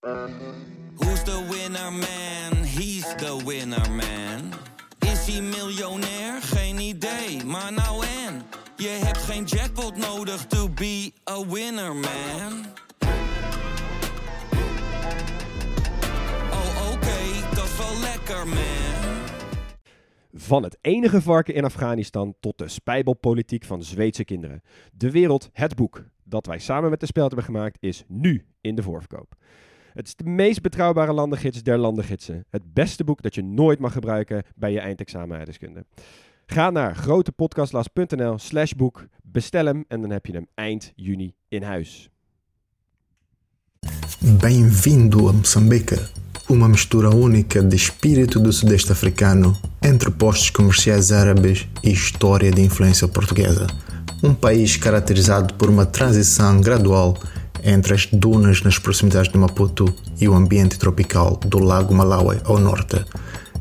Who's the winner man? He's the winner man. Is hij miljonair? Geen idee, maar nou en. Je hebt geen jackpot nodig to be a winner man. Oh oké, dat is wel lekker man. Van het enige varken in Afghanistan tot de spijbelpolitiek van Zweedse kinderen. De wereld, het boek dat wij samen met de Speld hebben gemaakt, is nu in de voorverkoop. Het is de meest betrouwbare landengids der landengidsen. Het beste boek dat je nooit mag gebruiken bij je eindexamen aardrijkskunde. Ga naar grotepodcastlas.nl slash boek, bestel hem en dan heb je hem eind juni in huis. Bem-vindo a Moçambique, uma mistura única de espírito do Sudeste Africano entre postos comerciais árabes e história de influência portuguesa. Um país caracterizado por uma transição gradual entre as dunas nas proximidades de Maputo e o ambiente tropical do Lago Malawi ao norte.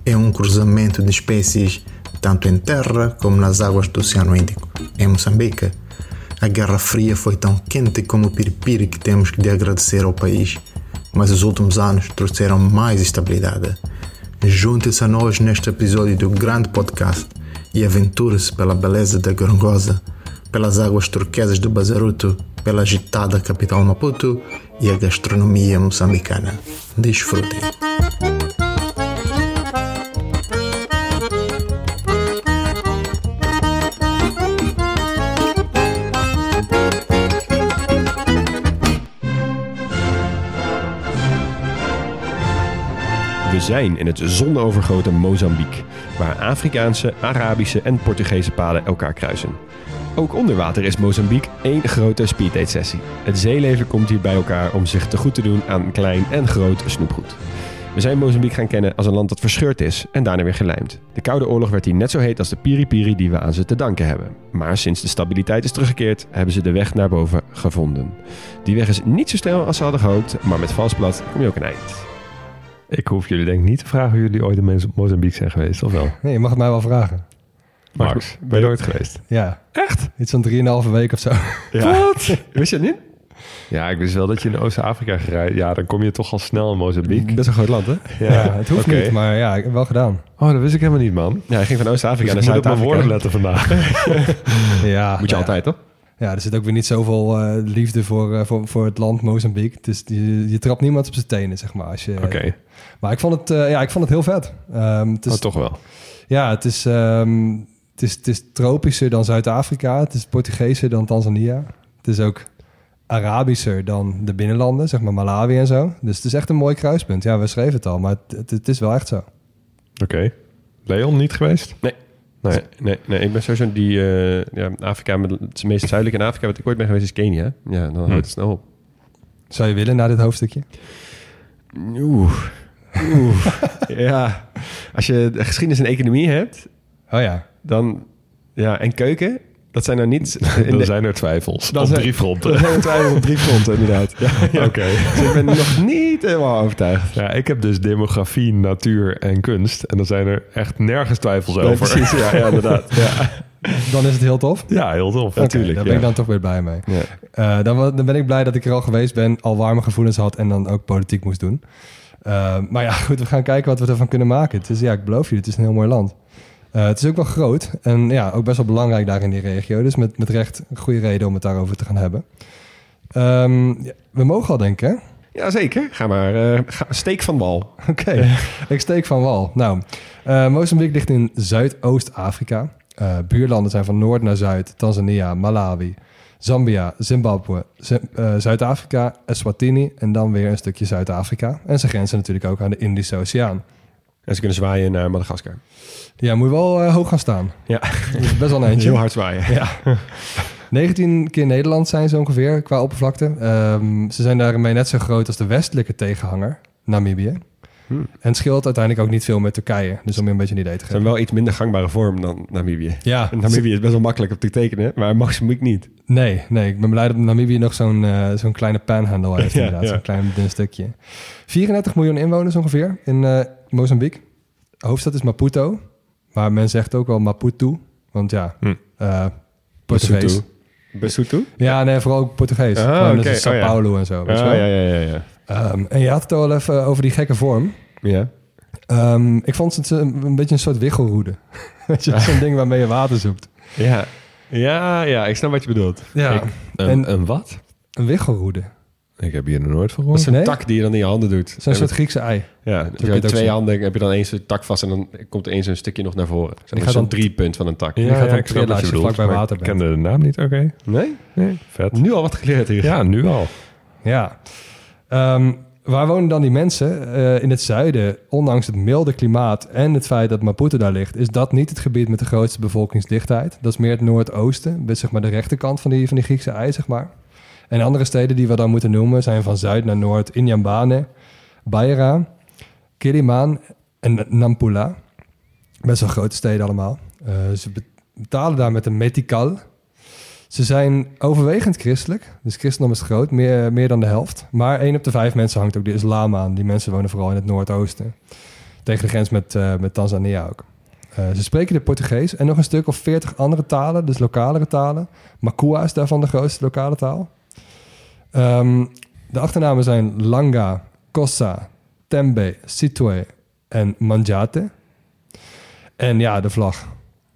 É um cruzamento de espécies tanto em terra como nas águas do Oceano Índico. Em Moçambique, a Guerra Fria foi tão quente como o piripiri que temos de agradecer ao país, mas os últimos anos trouxeram mais estabilidade. Junte-se a nós neste episódio do grande podcast e aventure-se pela beleza da Gorongosa, pelas águas turquesas do Bazaruto, pela agitada capital Maputo e a gastronomia moçambicana. Desfrutem! We zijn in het zonovergoten Mozambique, waar Afrikaanse, Arabische en Portugese paden elkaar kruisen. Ook onder water is Mozambique één grote speeddate sessie. Het zeeleven komt hier bij elkaar om zich te goed te doen aan klein en groot snoepgoed. We zijn Mozambique gaan kennen als een land dat verscheurd is en daarna weer gelijmd. De Koude Oorlog werd hier net zo heet als de piri-piri die we aan ze te danken hebben. Maar sinds de stabiliteit is teruggekeerd, hebben ze de weg naar boven gevonden. Die weg is niet zo snel als ze hadden gehoopt, maar met vals plat kom je ook een eind. Ik hoef jullie denk ik niet te vragen of jullie ooit in Mozambique zijn geweest, of wel? Nee, je mag het mij wel vragen. Max, ben je nooit geweest? Ja. Echt? Iets van drieënhalve week of zo. Wat? Wist je het niet? Ja, ik wist wel dat je in Oost-Afrika gereid. Ja, dan kom je toch al snel in Mozambique. Best een groot land, hè? Ja, het hoeft niet, maar ja, ik heb wel gedaan. Oh, dat wist ik helemaal niet, man. Ja, hij ging van Oost-Afrika Dus naar ik moet op mijn woorden Zuid-Afrika. letten vandaag. Ja, Moet je nou altijd, toch? Ja, ja, er zit ook weer niet zoveel eh, liefde voor, eh, voor, voor het land Mozambique. Dus je, je trapt niemand op zijn tenen, zeg maar. Als je, Oké, Maar ik vond, het, eh, ja, ik vond het heel vet. Ehm, het is, oh, toch wel. Ja, het is, ehm, het, is, het is tropischer dan Zuid-Afrika. Het is Portugeeser dan Tanzania. Het is ook Arabischer dan de binnenlanden, zeg maar Malawi en zo. Dus het is echt een mooi kruispunt. Ja, we schreven het al, maar het, het, is wel echt zo. Oké. Leon, niet geweest? Nee. Nee. Nee, nee, ik ben sowieso die eh, ja, Afrika, met het meest zuidelijke in Afrika, wat ik ooit ben geweest, is Kenia. Ja, dan houdt het snel op. Zou je willen na dit hoofdstukje? Oeh. Oeh. ja. Als je de geschiedenis en economie hebt, Oh ja. Dan... Ja, en keuken, dat zijn nou niet... Dan de- zijn er twijfels. Dan op zijn- drie fronten. Er zijn twijfels op drie fronten, inderdaad. Ja, ja. Oké. Dus ik ben nog niet helemaal overtuigd. Ja, ik heb dus demografie, natuur en kunst. En dan zijn er echt nergens twijfels Nee, over. precies, ja, ja inderdaad. Ja. Dan is het heel tof. Ja, heel tof. Natuurlijk, Daar ben ja. ik dan toch weer blij mee. Ja. Eh, dan, ben ik blij dat ik er al geweest ben, al warme gevoelens had en dan ook politiek moest doen. Eh, maar ja, goed, we gaan kijken wat we ervan kunnen maken. Het is, ja, ik beloof je, het is een heel mooi land. Eh, het is ook wel groot en ja, ook best wel belangrijk daar in die regio. Dus met, met recht een goede reden om het daarover te gaan hebben. Ehm, ja, we mogen al denken, hè? Ja, zeker. Ga maar. eh, ga, steek van wal. Oké, ik steek van wal. Nou, eh, Mozambique ligt in Zuidoost-Afrika. Buurlanden zijn van noord naar zuid. Tanzania, Malawi, Zambia, Zimbabwe, Zim- Zuid-Afrika, Eswatini en dan weer een stukje Zuid-Afrika. En ze grenzen natuurlijk ook aan de Indische Oceaan. En ze kunnen zwaaien naar Madagaskar. Ja, moet je wel eh, hoog gaan staan. Ja, best wel een eentje. heel hard zwaaien. Ja. 19 keer Nederland zijn ze ongeveer qua oppervlakte. Ehm, ze zijn daarmee net zo groot als de westelijke tegenhanger, Namibië. Hmm. En het scheelt uiteindelijk ook niet veel met Turkije. Dus om je een beetje een idee te Ze hebben geven. wel iets minder gangbare vorm dan Namibië. Ja, En Namibië is best wel makkelijk op te tekenen, maar Mozambique niet. Nee, nee, ik ben blij dat Namibië nog zo'n eh, zo'n kleine panhandle heeft Ja, inderdaad. ja. Zo'n klein dun stukje. 34 miljoen inwoners ongeveer in eh, Mozambique. De hoofdstad is Maputo. Maar men zegt ook wel Maputo. Want ja, Hm. eh, Portugees. Ja, nee, vooral ook Portugees. Ah, oké. dus Sao Oh, ja. Paulo en zo. Ah, wel. ja, ja, ja, ja. Ehm, en je had het al even over die gekke vorm. Ja. Ehm, ik vond het een, een beetje een soort wiggelroede. Weet je, zo'n ding waarmee je water zoekt. Ja. Ja, ja, ik snap wat je bedoelt. Ja, Ik- een, en een wat? een wiggelroede. Ik heb hier nog nooit van Dat is gehoord. een nee? tak die je dan in je handen doet. Zo'n soort Griekse ei. Ja, je ook twee handen heb je dan eens een tak vast en dan komt er eens een stukje nog naar voren. Zo'n gaat zo'n dan- driepunt van een tak. Gaat dan ik snap wat je bedoelt, bij water Ik kende de naam niet, oké. Nee? Nee, vet. Nu al wat geleerd hier. Ja, nu al. Ja. Ehm, waar wonen dan die mensen? Eh, in het zuiden, ondanks het milde klimaat en het feit dat Maputo daar ligt, is dat niet het gebied met de grootste bevolkingsdichtheid. Dat is meer het noordoosten, zeg maar de rechterkant van die, van die Griekse ei, zeg maar. En andere steden die we dan moeten noemen zijn van zuid naar noord Inhambane, Beira, Kiriman en Nampula. Best wel grote steden allemaal. Eh, ze be- betalen daar met een metikal. Ze zijn overwegend christelijk. Dus christendom is groot, meer, meer dan de helft. Maar één op de vijf mensen hangt ook de islam aan. Die mensen wonen vooral in het noordoosten. Tegen de grens met, eh, met Tanzania ook. Eh, ze spreken de Portugees en nog een stuk of veertig andere talen, dus lokalere talen. Makua is daarvan de grootste lokale taal. Ehm, de achternamen zijn Langa, Kossa, Tembe, Sitwe en Manjate. En ja, de vlag.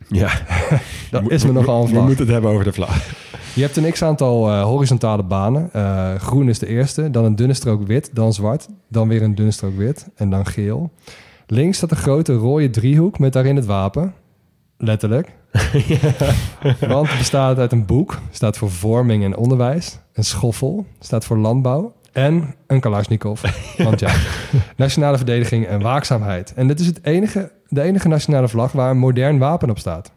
Ja. Dat is me nogal een We vlag. moeten het hebben over de vlag. Je hebt een x-aantal eh, horizontale banen. Eh, groen is de eerste, dan een dunne strook wit, dan zwart, dan weer een dunne strook wit en dan geel. Links staat een grote rode driehoek met daarin het wapen. Letterlijk. Want het bestaat uit een boek, staat voor vorming en onderwijs. Een schoffel, staat voor landbouw. En een Kalashnikov. Want ja, nationale verdediging en waakzaamheid. En dit is het enige, de enige nationale vlag waar een modern wapen op staat.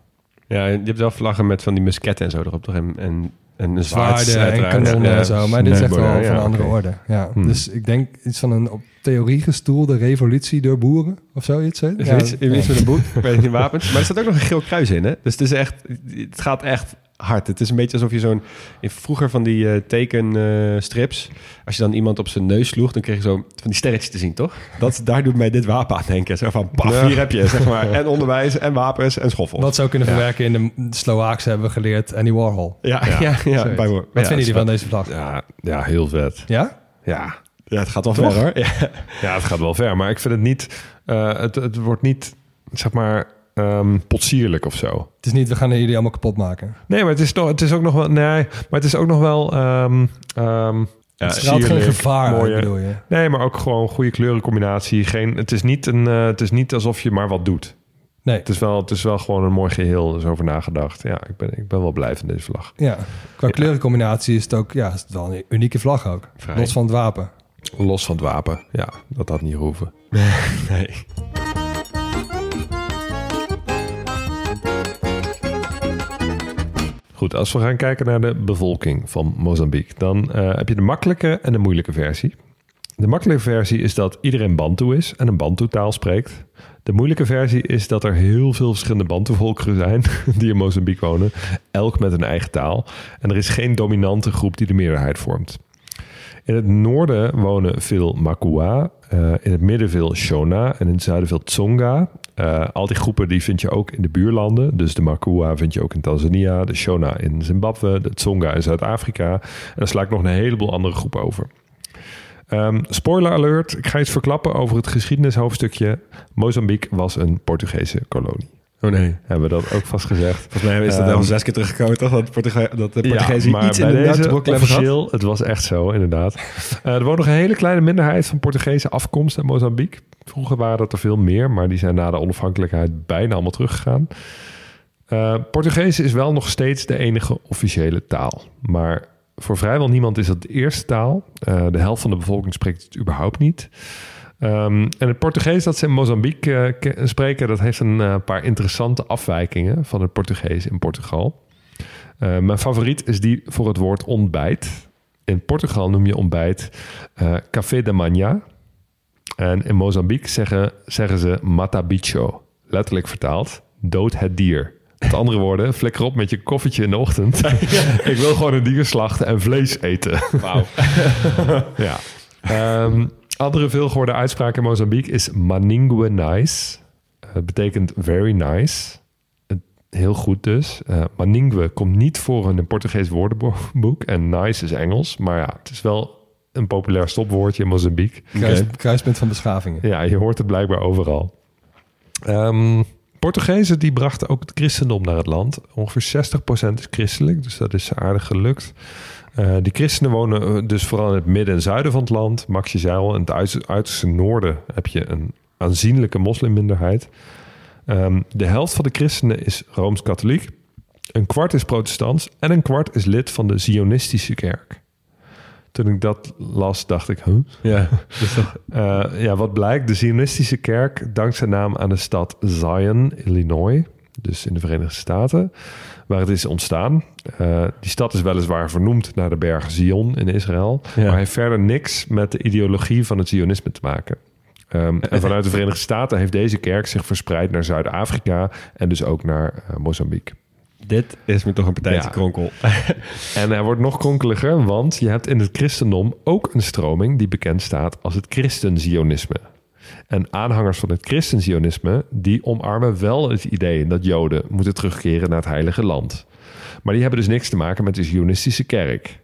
Ja, je hebt wel vlaggen met van die musketten en zo erop toch? En, en, en een zwaard. zwaarden en kanonnen Ja. en zo. Maar dit is echt wel van een andere orde. Ja. Hmm. Dus ik denk iets van een op theorie gestoelde revolutie door boeren. Of zoiets. hè? Is Ja, iets, iets met een boek? Ik weet het niet, wapens. Maar er staat ook nog een geel kruis in, hè? Dus het is echt... Het gaat echt hard. Het is een beetje alsof je zo'n... in Vroeger van die eh, tekenstrips... als je dan iemand op zijn neus sloeg... dan kreeg je zo van die sterretjes te zien, toch? Dat, daar doet mij dit wapen aan denken. Zo van, paf, Ja. hier heb je, zeg maar. En onderwijs, en wapens, en schoffel. Wat zou kunnen Ja. verwerken in de Slovaakse hebben we geleerd Annie Warhol. Ja, ja, ja. Bijvoorbeeld. Wat Ja, vinden jullie van deze vlag? Ja, ja, heel vet. Ja? Ja. Ja, het gaat wel Toch? ver, hoor. Ja. ja, het gaat wel ver. Maar ik vind het niet... eh, het, het wordt niet, zeg maar, ehm, potsierlijk of zo. Het is niet, we gaan jullie allemaal kapot maken. Nee, maar het is, nog, het is ook nog wel... Nee, maar het is ook nog wel... ehm Ja, het straalt geen gevaar uit, bedoel je? Nee, maar ook gewoon goede kleurencombinatie. Geen, het, is niet een, eh, het is niet alsof je maar wat doet. Nee. Het is wel, het is wel gewoon een mooi geheel. Er is over nagedacht. Ja, ik ben, ik ben wel blij van deze vlag. Ja. Qua Ja. kleurencombinatie is het ook ja, is het wel een unieke vlag ook. Vrij. Los van het wapen. Los van het wapen. Ja, dat had niet hoeven. Nee. Goed, als we gaan kijken naar de bevolking van Mozambique, dan eh, heb je de makkelijke en de moeilijke versie. De makkelijke versie is dat iedereen Bantu is en een Bantu-taal spreekt. De moeilijke versie is dat er heel veel verschillende Bantu-volkeren zijn die in Mozambique wonen, elk met een eigen taal. En er is geen dominante groep die de meerderheid vormt. In het noorden wonen veel Makua, eh, in het midden veel Shona en in het zuiden veel Tsonga. Eh, al die groepen die vind je ook in de buurlanden. Dus de Makua vind je ook in Tanzania, de Shona in Zimbabwe, de Tsonga in Zuid-Afrika. En dan sla ik nog een heleboel andere groepen over. Ehm, spoiler alert, ik ga iets verklappen over het geschiedenishoofdstukje. Mozambique was een Portugese kolonie. Oh nee. Hebben we dat ook vastgezegd? Volgens mij is dat Ehm, al zes keer teruggekomen, toch? Dat, Portuge dat de Portugezen ja, iets in de deze notebook hebben gehad. officieel, het was echt zo, inderdaad. Eh, er woont nog een hele kleine minderheid van Portugese afkomst in Mozambique. Vroeger waren dat er veel meer, maar die zijn na de onafhankelijkheid bijna allemaal teruggegaan. Eh Portugees is wel nog steeds de enige officiële taal. Maar voor vrijwel niemand is dat de eerste taal. Eh, de helft van de bevolking spreekt het überhaupt niet. Ehm, en het Portugees dat ze in Mozambique eh, ke- spreken, dat heeft een eh, paar interessante afwijkingen van het Portugees in Portugal. Eh, mijn favoriet is die voor het woord ontbijt. In Portugal noem je ontbijt café de manhã. En in Mozambique zeggen, zeggen ze mata bicho. Letterlijk vertaald, dood het dier. Met andere woorden, flikker op met je koffietje in de ochtend. Ik wil gewoon een dier slachten en vlees eten. Wauw. ja. Ehm, andere veelgehoorde uitspraak in Mozambique is maningue nice. Eh, Het betekent very nice. Heel goed dus. Eh maningue komt niet voor in een Portugees woordenboek. En nice is Engels. Maar ja, het is wel een populair stopwoordje in Mozambique. Kruis- Kruispunt van beschavingen. Ja, je hoort het blijkbaar overal. Ehm, Portugezen die brachten ook het christendom naar het land. Ongeveer 60% is christelijk, dus dat is aardig gelukt. Eh, die christenen wonen eh, dus vooral in het midden en zuiden van het land. Max je zei al, in het uiterste, uiterste noorden heb je een aanzienlijke moslimminderheid. Ehm, de helft van de christenen is Rooms-Katholiek. Een kwart is protestants en een kwart is lid van de Zionistische kerk. Toen ik dat las, dacht ik, huh? Ja, toch... Eh, ja, wat blijkt, de Zionistische kerk dankt zijn naam aan de stad Zion, Illinois, dus in de Verenigde Staten, waar het is ontstaan. Eh, die stad is weliswaar vernoemd naar de berg Zion in Israël, Ja. maar heeft verder niks met de ideologie van het Zionisme te maken. Ehm, en vanuit de Verenigde Staten heeft deze kerk zich verspreid naar Zuid-Afrika en dus ook naar eh, Mozambique. Dit is me toch een partijtje Ja. kronkel. En hij wordt nog kronkeliger, want je hebt in het christendom ook een stroming die bekend staat als het christenzionisme. En aanhangers van het christenzionisme, die omarmen wel het idee dat Joden moeten terugkeren naar het heilige land. Maar die hebben dus niks te maken met de zionistische kerk.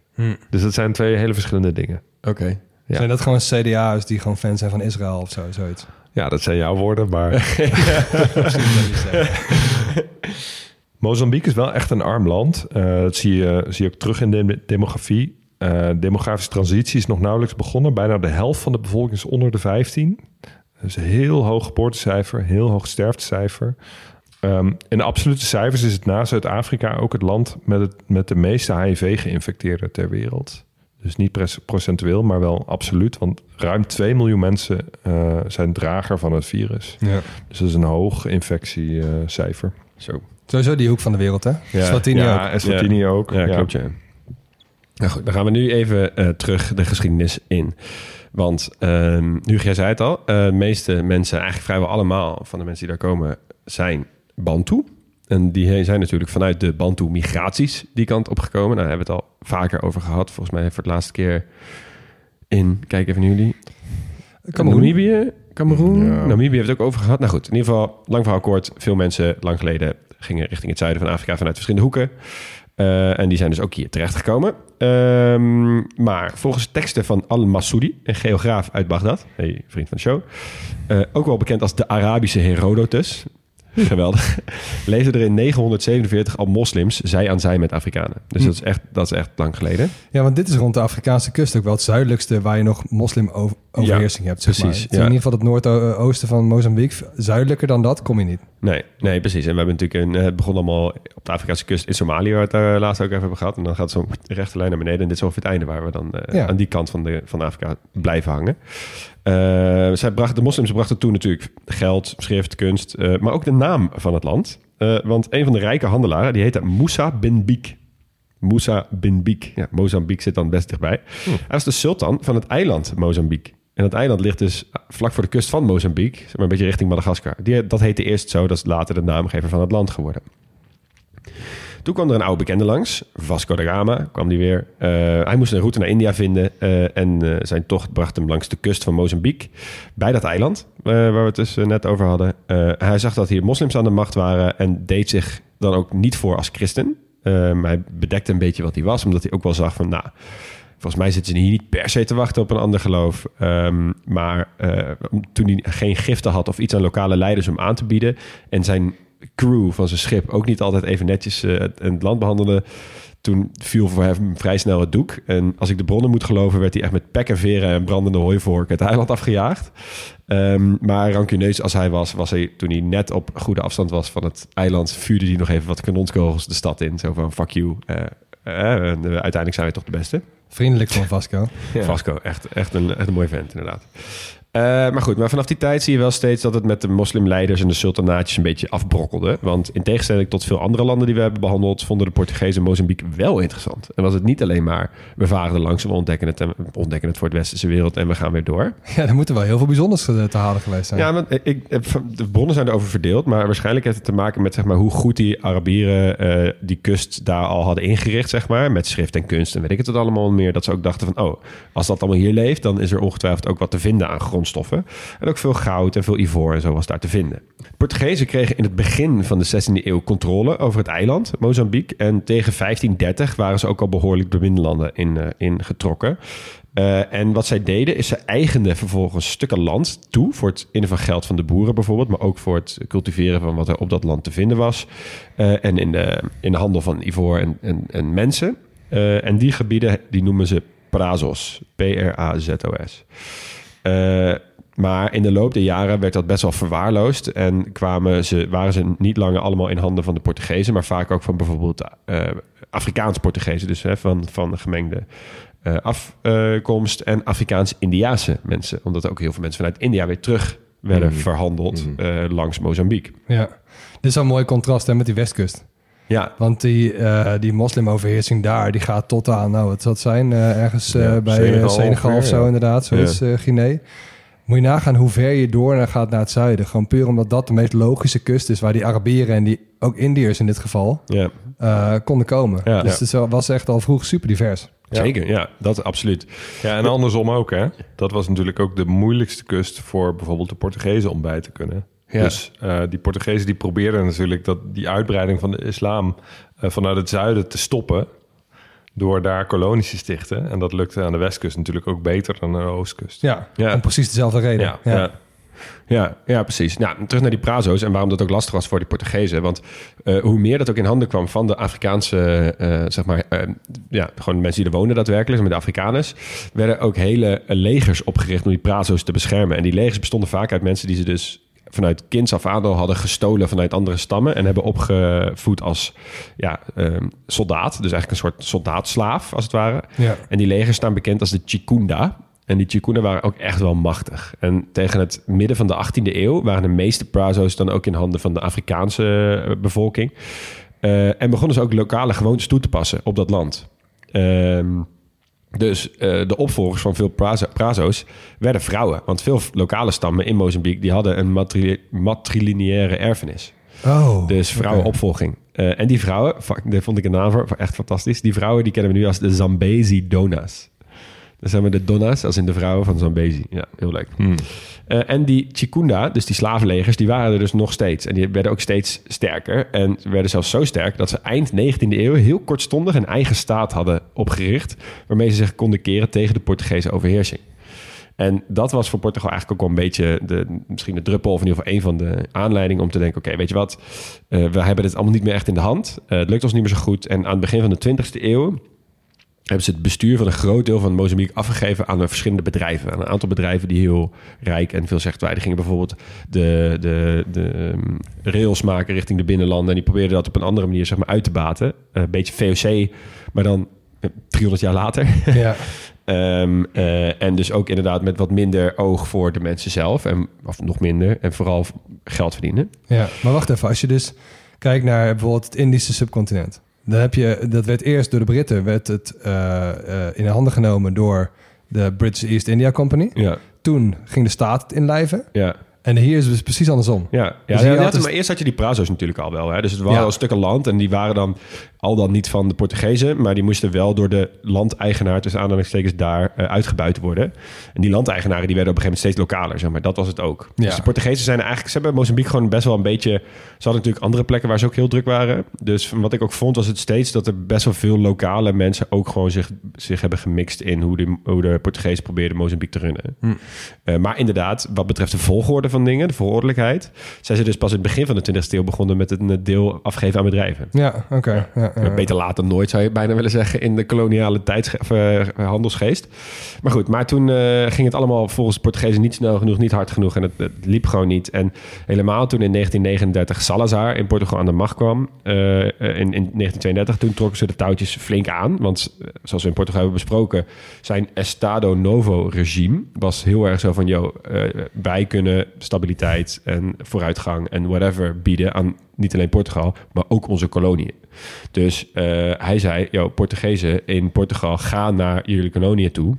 Dus dat zijn twee hele verschillende dingen. Oké. Ja. Zijn dat gewoon CDA's die gewoon fan zijn van Israël of zo, zoiets? Ja, dat zijn jouw woorden, maar... Mozambique is wel echt een arm land. Eh, dat zie je, zie je ook terug in de demografie. Eh, demografische transitie is nog nauwelijks begonnen. Bijna de helft van de bevolking is onder de 15. Dus een heel hoog geboortecijfer, heel hoog sterftecijfer. Ehm, in absolute cijfers is het na Zuid-Afrika ook het land met, het, met de meeste HIV-geïnfecteerden ter wereld. Dus niet procentueel, maar wel absoluut. Want ruim 2 miljoen mensen eh, zijn drager van het virus. Ja. Dus dat is een hoog infectiecijfer. Zo. Sowieso die hoek van de wereld, hè? Ja. Swatini ook. ja, Eswatini ook. Ja, klopt ja. Nou goed, dan gaan we nu even eh, terug de geschiedenis in. Want um, Hugo, jij zei het al, eh, de meeste mensen, eigenlijk vrijwel allemaal van de mensen die daar komen, zijn Bantu. En die zijn natuurlijk vanuit de Bantu-migraties die kant opgekomen. Daar hebben we het al vaker over gehad. Volgens mij voor de laatste keer in, kijk even naar jullie, Cameroen. Namibië, Cameroen. Ja. Namibië heeft het ook over gehad. Nou goed, in ieder geval, lang verhaal kort. Veel mensen lang geleden gingen richting het zuiden van Afrika vanuit verschillende hoeken. Uh, en die zijn dus ook hier terechtgekomen. Um, maar volgens teksten van Al-Masudi, een geograaf uit Bagdad, hey, vriend van de show, uh, ook wel bekend als de Arabische Herodotus. Geweldig. Leefden er in 947 al moslims, zij aan zij met Afrikanen. Dus hm. dat, is echt, dat is echt lang geleden. Ja, want dit is rond de Afrikaanse kust ook wel het zuidelijkste waar je nog moslim-overheersing ja, hebt. Zeg precies. Maar. Ja. In ieder geval het noordoosten van Mozambique. Zuidelijker dan dat kom je niet. Nee, nee, precies. En we hebben natuurlijk een, het begon allemaal op de Afrikaanse kust in Somalië, waar we het daar laatst ook even hebben gehad. En dan gaat zo'n rechte lijn naar beneden. En dit is ongeveer het einde waar we dan uh, ja. aan die kant van, de, van Afrika blijven hangen. Uh, zij brachten, de moslims brachten toen natuurlijk geld, schrift, kunst, uh, maar ook de naam van het land. Uh, want een van de rijke handelaren, die heette Moussa bin Bik. Moussa bin Bik. Ja, Mozambique zit dan best dichtbij. Hm. Hij was de sultan van het eiland Mozambique. En dat eiland ligt dus vlak voor de kust van Mozambique, zeg maar een beetje richting Madagaskar. Die, dat heette eerst zo, dat is later de naamgever van het land geworden. Toen kwam er een oude bekende langs, Vasco da Gama, kwam die weer. Uh, hij moest een route naar India vinden uh, en uh, zijn tocht bracht hem langs de kust van Mozambique, bij dat eiland waar we het dus net over hadden. hij zag dat hier moslims aan de macht waren en deed zich dan ook niet voor als christen. maar hij bedekte een beetje wat hij was, omdat hij ook wel zag van, nou, volgens mij zitten ze hier niet per se te wachten op een ander geloof. Um, maar toen hij geen giften had of iets aan lokale leiders om aan te bieden en zijn crew van zijn schip ook niet altijd even netjes uh, het land behandelde. Toen viel voor hem vrij snel het doek. En als ik de bronnen moet geloven, werd hij echt met pek en veren en brandende hooivork het eiland afgejaagd. Um, maar rancuneus als hij was, was hij toen hij net op goede afstand was van het eiland, vuurde hij nog even wat kanonskogels de stad in. Zo van fuck you. Uh, uh, en uiteindelijk zijn wij toch de beste. Vriendelijk van Vasco. ja. Vasco, echt, echt, een, echt een mooi vent inderdaad. Uh, maar goed, maar vanaf die tijd zie je wel steeds dat het met de moslimleiders en de sultanaatjes een beetje afbrokkelde. Want in tegenstelling tot veel andere landen die we hebben behandeld, vonden de Portugezen Mozambique wel interessant. En was het niet alleen maar, we varen er langs, we ontdekken het, en ontdekken het voor de westerse wereld en we gaan weer door. Ja, er moeten wel heel veel bijzonders te halen geweest zijn. Ja, want ik, de bronnen zijn erover verdeeld, maar waarschijnlijk heeft het te maken met zeg maar, hoe goed die Arabieren uh, die kust daar al hadden ingericht, zeg maar, met schrift en kunst en weet ik het allemaal meer. Dat ze ook dachten van, oh, als dat allemaal hier leeft, dan is er ongetwijfeld ook wat te vinden aan grond En ook veel goud en veel ivoor en zo was daar te vinden. Portugezen kregen in het begin van de 16e eeuw controle over het eiland, Mozambique. En tegen 1530 waren ze ook al behoorlijk de binnenlanden in, uh, in getrokken. Eh, en wat zij deden, is ze eigenden vervolgens stukken land toe... voor het innen van geld van de boeren bijvoorbeeld... maar ook voor het cultiveren van wat er op dat land te vinden was. Eh, en in de, in de handel van ivoor en, en, en mensen. Eh, en die gebieden die noemen ze Prazos. P-R-A-Z-O-S. Eh, maar in de loop der jaren werd dat best wel verwaarloosd. En kwamen ze, waren ze niet langer allemaal in handen van de Portugezen, maar vaak ook van bijvoorbeeld eh Afrikaans Portugezen, dus hè, van, van de gemengde eh, afkomst en Afrikaans-Indiaanse mensen. Omdat er ook heel veel mensen vanuit India weer terug werden verhandeld eh, langs Mozambique. Ja. Dit is een mooi contrast hè, met die westkust. Ja, Want die, eh, die moslimoverheersing daar, die gaat tot aan, nou, wat zal het zijn? eh, ergens eh, Ja, bij Senegal of zo, ja. inderdaad. Zo Ja. eh, Guinea. Moet je nagaan hoe ver je door naar gaat naar het zuiden. Gewoon puur omdat dat de meest logische kust is... waar die Arabieren en die, ook Indiërs in dit geval, ja. eh, konden komen. Ja. dus Ja. het was echt al vroeg super divers. Ja. zeker. Ja, dat absoluut. Ja, en andersom ook, hè. Dat was natuurlijk ook de moeilijkste kust voor bijvoorbeeld de Portugezen om bij te kunnen. Ja. Dus eh, die Portugezen die probeerden natuurlijk dat die uitbreiding van de islam eh, vanuit het zuiden te stoppen. Door daar kolonies te stichten. En dat lukte aan de westkust natuurlijk ook beter dan aan de oostkust. Ja, Ja. om precies dezelfde reden. Ja, Ja. Ja, ja, precies. Nou, terug naar die Prazo's en waarom dat ook lastig was voor die Portugezen. Want eh, hoe meer dat ook in handen kwam van de Afrikaanse, eh, zeg maar, ja, gewoon mensen die er woonden daadwerkelijk, met de Afrikaners, werden ook hele legers opgericht om die Prazo's te beschermen. En die legers bestonden vaak uit mensen die ze dus vanuit kinds af aan hadden gestolen vanuit andere stammen en hebben opgevoed als ja, ehm, soldaat. Dus eigenlijk een soort soldaatslaaf, als het ware. Ja. En die legers staan bekend als de Chikunda. En die Chikunda waren ook echt wel machtig. En tegen het midden van de 18e eeuw waren de meeste Prazo's dan ook in handen van de Afrikaanse eh, bevolking. Eh, en begonnen ze ook lokale gewoontes toe te passen op dat land. Ehm, dus eh, de opvolgers van veel Prazo- Prazo's werden vrouwen. Want veel lokale stammen in Mozambique die hadden een matri- matrilineaire erfenis. Oh, Dus vrouwenopvolging. Eh, en die vrouwen, daar vond ik een naam voor, echt fantastisch. Die vrouwen die kennen we nu als de Zambezi Donas. Dat zijn we de Donna's, als in de vrouwen van Zambezi. Ja, heel leuk. Eh, en die Chikunda, dus die slavenlegers, die waren er dus nog steeds. En die werden ook steeds sterker. En ze werden zelfs zo sterk dat ze eind 19e eeuw heel kortstondig een eigen staat hadden opgericht. Waarmee ze zich konden keren tegen de Portugese overheersing. En dat was voor Portugal eigenlijk ook wel een beetje de, misschien de druppel, of in ieder geval een van de aanleidingen om te denken: oké, weet je wat, eh, we hebben dit allemaal niet meer echt in de hand. Eh, het lukt ons niet meer zo goed. En aan het begin van de 20e eeuw hebben ze het bestuur van een groot deel van Mozambique afgegeven aan verschillende bedrijven. Aan een aantal bedrijven die heel rijk en waren. Die gingen bijvoorbeeld de, de, de ehm, rails maken richting de binnenlanden. En die probeerden dat op een andere manier zeg maar, uit te baten. Eh, een beetje VOC, maar dan eh, 300 jaar later. Ja. Ehm, eh, en dus ook inderdaad met wat minder oog voor de mensen zelf. En, of nog minder. En vooral geld verdienen. Ja, maar wacht even. Als je dus kijkt naar bijvoorbeeld het Indische subcontinent. Dan heb je, dat werd eerst door de Britten werd het, eh, eh, in de handen genomen door de British East India Company. Ja, Toen ging de staat het inlijven. ja. En hier is het dus precies andersom. Ja, ja, Dus ja, ja, had dus- maar eerst had je die Prazo's natuurlijk al wel. Hè? Dus het waren al stukken land en die waren dan al dan niet van de Portugezen, maar die moesten wel door de landeigenaar tussen aanhalingstekens daar eh, uitgebuit worden. En die landeigenaren die werden op een gegeven moment steeds lokaler, zeg maar. Dat was het ook. Ja. Dus de Portugezen zijn eigenlijk, ze hebben Mozambique gewoon best wel een beetje, ze hadden natuurlijk andere plekken waar ze ook heel druk waren. Dus wat ik ook vond was het steeds dat er best wel veel lokale mensen ook gewoon zich, zich hebben gemixt in hoe de, hoe de Portugezen probeerden Mozambique te runnen. Eh, maar inderdaad, wat betreft de volgorde van dingen, de verordelijkheid, zijn ze dus pas in het begin van de 20e eeuw begonnen met het deel afgeven aan bedrijven. Ja, oké. Ja, ja. Beter laat dan nooit, zou je bijna willen zeggen, in de koloniale tijds, of, eh, handelsgeest. Maar goed, maar toen ging het allemaal volgens de Portugezen niet snel genoeg, niet hard genoeg en het, liep gewoon niet. En helemaal toen in 1939 Salazar in Portugal aan de macht kwam, in, in 1932, toen trokken ze de touwtjes flink aan. Want zoals we in Portugal hebben besproken, zijn Estado Novo regime was heel erg zo van, joh, wij kunnen stabiliteit en vooruitgang en whatever bieden aan niet alleen Portugal, maar ook onze koloniën. Dus eh, hij zei, joh, Portugezen in Portugal, ga naar jullie koloniën toe.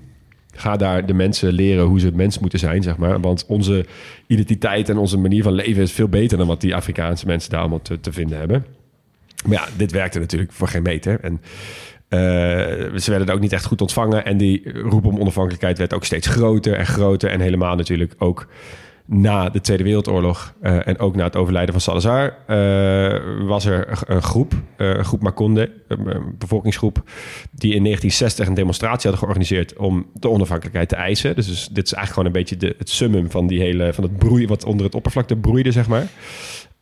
Ga daar de mensen leren hoe ze mens moeten zijn, zeg maar. Want onze identiteit en onze manier van leven is veel beter dan wat die Afrikaanse mensen daar allemaal te, vinden hebben. Maar ja, dit werkte natuurlijk voor geen meter. En eh, ze werden ook niet echt goed ontvangen. En die roep om onafhankelijkheid werd ook steeds groter en groter. En helemaal natuurlijk ook na de Tweede Wereldoorlog eh, en ook na het overlijden van Salazar eh, was er een groep, eh, een groep Makonde, een, bevolkingsgroep, die in 1960 een demonstratie hadden georganiseerd om de onafhankelijkheid te eisen. Dus, dus dit is eigenlijk gewoon een beetje de, het summum van die hele van het broeien wat onder het oppervlakte broeide, zeg maar.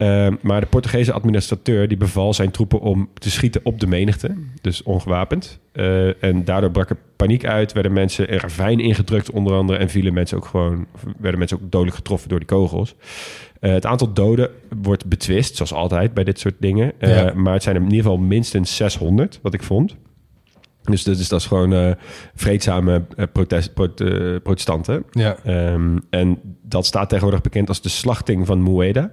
Uh, maar de Portugese administrateur die beval zijn troepen om te schieten op de menigte, dus ongewapend. Uh, en daardoor brak er paniek uit, werden mensen een ravijn ingedrukt onder andere en vielen mensen ook gewoon, werden mensen ook dodelijk getroffen door die kogels. Uh, het aantal doden wordt betwist, zoals altijd bij dit soort dingen. Ja. Maar het zijn in ieder geval minstens 600, wat ik vond. Dus, dus dat is gewoon uh, vreedzame uh, protest, prot, uh, protestanten. Ja. Um, en dat staat tegenwoordig bekend als de slachting van Mueda.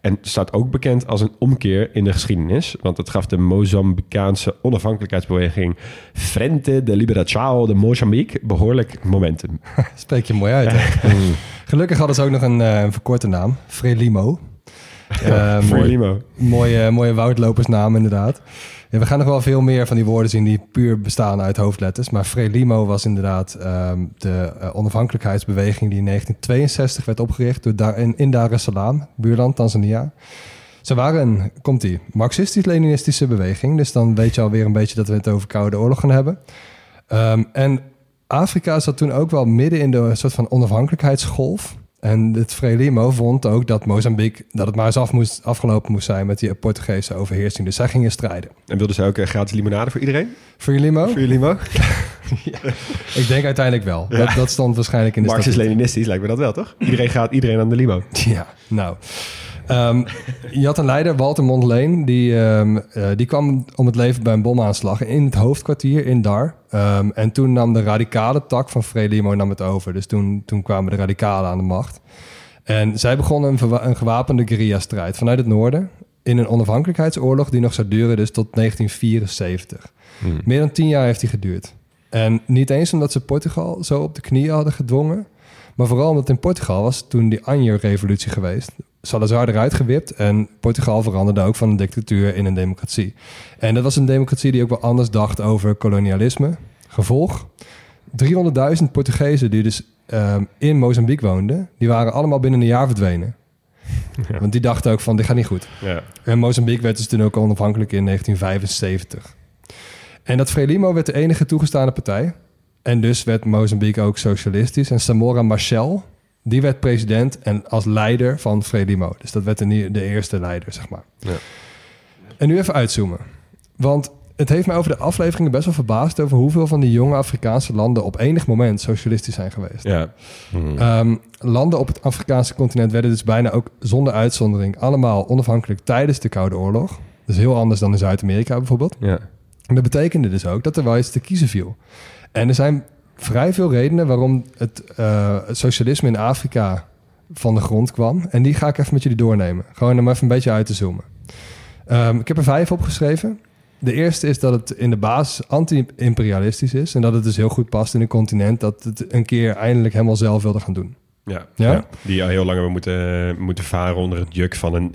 En staat ook bekend als een omkeer in de geschiedenis. Want het gaf de Mozambicaanse onafhankelijkheidsbeweging Frente de Liberação de Mozambique behoorlijk momentum. Spreek je mooi uit. Hè? Gelukkig hadden ze ook nog een, een verkorte naam, Frelimo. Ja, Frelimo. Mooie, mooie woudlopersnaam inderdaad. We gaan nog wel veel meer van die woorden zien die puur bestaan uit hoofdletters. Maar Frelimo was inderdaad um, de uh, onafhankelijkheidsbeweging die in 1962 werd opgericht door in, in Dar es Salaam, buurland Tanzania. Ze waren een, komt die, marxistisch-leninistische beweging. Dus dan weet je alweer een beetje dat we het over Koude Oorlog gaan hebben. Um, en Afrika zat toen ook wel midden in de soort van onafhankelijkheidsgolf. En het Frelimo vond ook dat Mozambique, dat het maar eens af moest, afgelopen moest zijn met die Portugese overheersing. Dus zij gingen strijden. En wilden zij ook uh, gratis limonade voor iedereen? Frelimo? Frelimo? ja. Ik denk uiteindelijk wel. Ja. Dat, dat, stond waarschijnlijk in de Marxist-Leninistisch lijkt me dat wel, toch? Iedereen gaat iedereen aan de limo. Ja, nou. Um, je had een leider, Walter Mondleen, die, um, uh, die kwam om het leven bij een bomaanslag in het hoofdkwartier in Dar. Um, en toen nam de radicale tak van Frelimo nam het over. Dus toen, toen kwamen de radicalen aan de macht. En zij begonnen een, een gewapende guerrilla-strijd vanuit het noorden... in een onafhankelijkheidsoorlog die nog zou duren dus tot 1974. Hmm. Meer dan tien jaar heeft die geduurd. En niet eens omdat ze Portugal zo op de knieën hadden gedwongen... maar vooral omdat in Portugal was toen die Anjo-revolutie geweest... Salazar eruit gewipt en Portugal veranderde ook van een dictatuur in een democratie. En dat was een democratie die ook wel anders dacht over kolonialisme. Gevolg, 300.000 Portugezen die dus um, in Mozambique woonden, die waren allemaal binnen een jaar verdwenen. Ja. Want die dachten ook van, dit gaat niet goed. Ja. En Mozambique werd dus toen ook onafhankelijk in 1975. En dat Frelimo werd de enige toegestane partij. En dus werd Mozambique ook socialistisch. En Samora Machel, die werd president en als leider van Frelimo. Dus dat werd de, de eerste leider, zeg maar. Ja. En nu even uitzoomen. Want het heeft mij over de afleveringen best wel verbaasd... over hoeveel van die jonge Afrikaanse landen... op enig moment socialistisch zijn geweest. Ja. Mm. Um, landen op het Afrikaanse continent werden dus bijna ook zonder uitzondering... allemaal onafhankelijk tijdens de Koude Oorlog. Dus heel anders dan in Zuid-Amerika bijvoorbeeld. Ja. En dat betekende dus ook dat er wel iets te kiezen viel. En er zijn vrij veel redenen waarom het, uh, het, socialisme in Afrika van de grond kwam. En die ga ik even met jullie doornemen. Gewoon om even een beetje uit te zoomen. Um, ik heb er vijf opgeschreven. De eerste is dat het in de basis anti-imperialistisch is. En dat het dus heel goed past in een continent dat het een keer eindelijk helemaal zelf wilde gaan doen. Ja, ja? ja, die al heel lang hebben moeten, moeten varen onder het juk van een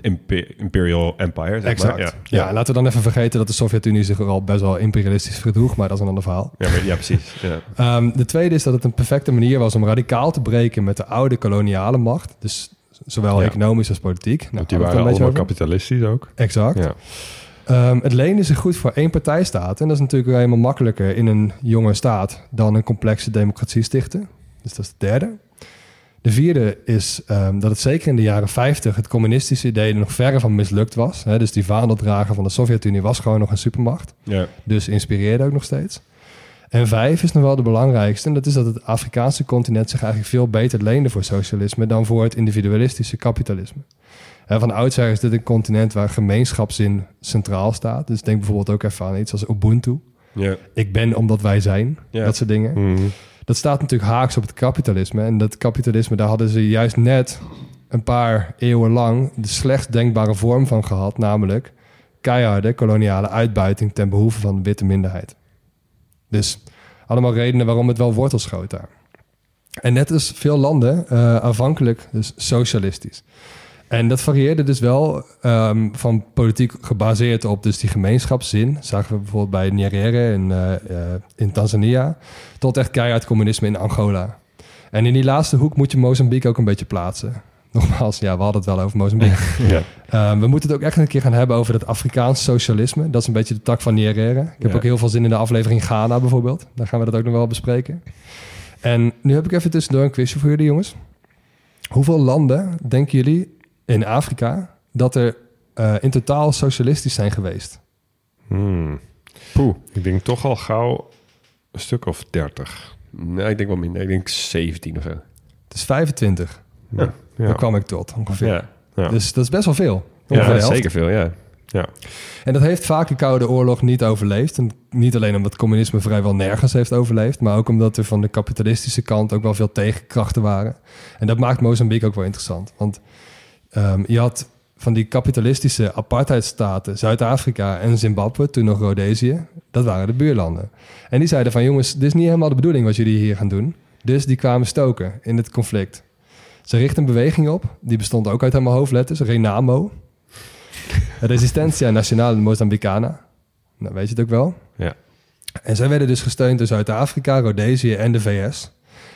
imperial empire. Zeg exact. Maar. Ja. Ja, laten we dan even vergeten dat de Sovjet-Unie zich al best wel imperialistisch gedroeg, maar dat is een ander verhaal. Ja, maar, ja precies. Um, de tweede is dat het een perfecte manier was om radicaal te breken met de oude koloniale macht. Dus zowel economisch als politiek. Nou, die waren allemaal kapitalistisch ook. Exact. Ja. Um, het leende zich goed voor één partijstaat. En dat is natuurlijk wel helemaal makkelijker in een jonge staat dan een complexe democratie stichten. Dus dat is de derde. De vierde is um, dat het zeker in de jaren 50 het communistische idee nog verre van mislukt was. Hè? Dus die vaandeldrager van de Sovjet-Unie was gewoon nog een supermacht. Ja. Dus inspireerde ook nog steeds. En vijf is nog wel de belangrijkste. En dat is dat het Afrikaanse continent zich eigenlijk veel beter leende voor socialisme dan voor het individualistische kapitalisme. En van oudsher is dit een continent waar gemeenschapszin centraal staat. Dus denk bijvoorbeeld ook even aan iets als Ubuntu. Ja. Ik ben omdat wij zijn. Ja. Dat soort dingen. Mm -hmm. Dat staat natuurlijk haaks op het kapitalisme. En dat kapitalisme, daar hadden ze juist net een paar eeuwen lang de slechtst denkbare vorm van gehad. Namelijk keiharde koloniale uitbuiting ten behoeve van de witte minderheid. Dus allemaal redenen waarom het wel wortels schoot daar. En net als veel landen, uh, aanvankelijk dus socialistisch. En dat varieerde dus wel um, van politiek gebaseerd op dus die gemeenschapszin. Zagen we bijvoorbeeld bij Nyerere in, uh, uh, in Tanzania. Tot echt keihard communisme in Angola. En in die laatste hoek moet je Mozambique ook een beetje plaatsen. nogmaals, ja, we hadden het wel over Mozambique. Ja. Ehm, we moeten het ook echt een keer gaan hebben over dat Afrikaans socialisme. Dat is een beetje de tak van Nyerere. Ik heb Ja. ook heel veel zin in de aflevering Ghana bijvoorbeeld. Daar gaan we dat ook nog wel bespreken. En nu heb ik even tussendoor een quizje voor jullie jongens. Hoeveel landen denken jullie in Afrika dat er eh, in totaal socialistisch zijn geweest? Hmm. Poeh, ik denk toch al gauw een stuk of 30. Nee, ik denk wel minder. Ik denk 17 of zo. Het is 25. Ja, ja. Daar kwam ik tot ongeveer. Ja, ja. Dus dat is best wel veel. Ja, zeker veel, ja. ja. En dat heeft vaak de Koude Oorlog niet overleefd. En niet alleen omdat communisme vrijwel nergens heeft overleefd, maar ook omdat er van de kapitalistische kant ook wel veel tegenkrachten waren. En dat maakt Mozambique ook wel interessant. Want ehm, je had van die kapitalistische apartheidstaten, Zuid-Afrika en Zimbabwe, toen nog Rhodesië, dat waren de buurlanden. En die zeiden van jongens, dit is niet helemaal de bedoeling wat jullie hier gaan doen. Dus die kwamen stoken in het conflict. Ze richtten een beweging op, die bestond ook uit helemaal hoofdletters, Renamo. Resistencia Nacional Mozambicana. Nou, weet je het ook wel. Ja. En zij werden dus gesteund door Zuid-Afrika, Rhodesië en de VS.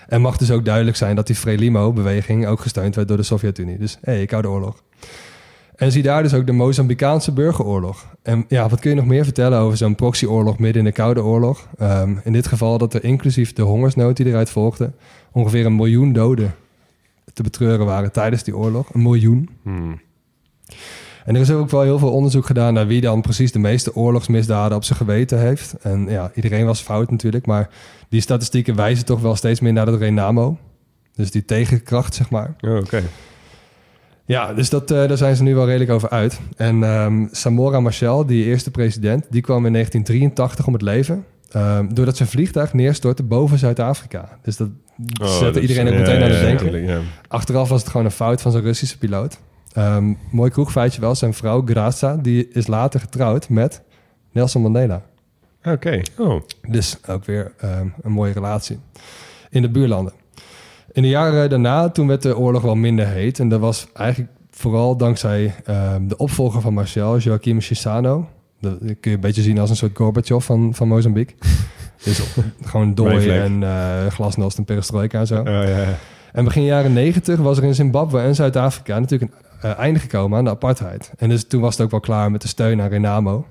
En mag dus ook duidelijk zijn dat die Frelimo-beweging ook gesteund werd door de Sovjet-Unie. Dus hé, hey, Koude Oorlog. En zie daar dus ook de Mozambicaanse burgeroorlog. En ja, wat kun je nog meer vertellen over zo'n proxyoorlog midden in de Koude Oorlog? Ehm, in dit geval dat er inclusief de hongersnood die eruit volgde... ongeveer een miljoen doden te betreuren waren tijdens die oorlog. Een miljoen. Hmm. En er is ook wel heel veel onderzoek gedaan naar wie dan precies de meeste oorlogsmisdaden op zijn geweten heeft. En ja, iedereen was fout natuurlijk, maar die statistieken wijzen toch wel steeds meer naar dat Renamo. Dus die tegenkracht, zeg maar. Oh, Oké. Ja, dus dat, eh, daar zijn ze nu wel redelijk over uit. En ehm, Samora Machel, die eerste president, die kwam in 1983 om het leven. ehm, doordat zijn vliegtuig neerstortte boven Zuid-Afrika. Dus dat Oh, zette dat iedereen is- ook ja, meteen aan het ja, denken. ja. Achteraf was het gewoon een fout van zijn Russische piloot. Ehm, mooi kroegfeitje wel. Zijn vrouw Graça, die is later getrouwd met Nelson Mandela. Oké. Oh. Dus ook weer ehm, een mooie relatie. In de buurlanden. In de jaren daarna, toen werd de oorlog wel minder heet. En dat was eigenlijk vooral dankzij ehm, de opvolger van Marcel, Joaquim Chissano. Dat kun je een beetje zien als een soort Gorbachev van, van Mozambique. dus gewoon dooi en eh glasnost en perestroika en zo. Oh, ja, ja. En begin jaren 90 was er in Zimbabwe en Zuid-Afrika natuurlijk een eh, einde gekomen aan de apartheid. En dus toen was het ook wel klaar met de steun aan Renamo.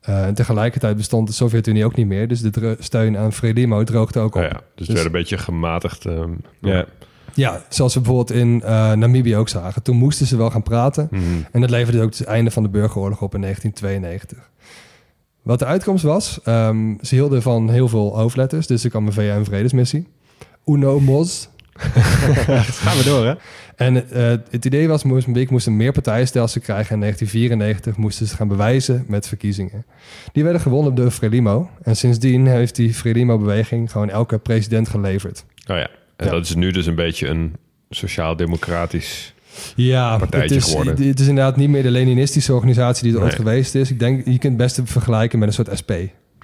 Eh, en tegelijkertijd bestond de Sovjet-Unie ook niet meer. Dus de steun aan Frelimo droogde ook op. Oh, ja. Dus het werd een beetje gematigd. ehm, ja. Ja, zoals we bijvoorbeeld in eh, Namibië ook zagen. Toen moesten ze wel gaan praten. Mhm. En dat leverde ook het einde van de burgeroorlog op in 1992. Wat de uitkomst was, ehm, ze hielden van heel veel hoofdletters. Dus er kwam een VN-vredesmissie. UNO MOS. Gaan we door, hè? En eh, het idee was, Mozambique moest een meerpartijenstelsel krijgen. In 1994 moesten ze gaan bewijzen met verkiezingen. Die werden gewonnen door Frelimo. En sindsdien heeft die Frelimo-beweging gewoon elke president geleverd. Oh ja. En Ja. dat is nu dus een beetje een sociaal-democratisch... Ja, partijtje het is, geworden. het is inderdaad niet meer de Leninistische organisatie die er ooit geweest is. Ik denk, je kunt het beste vergelijken met een soort SP.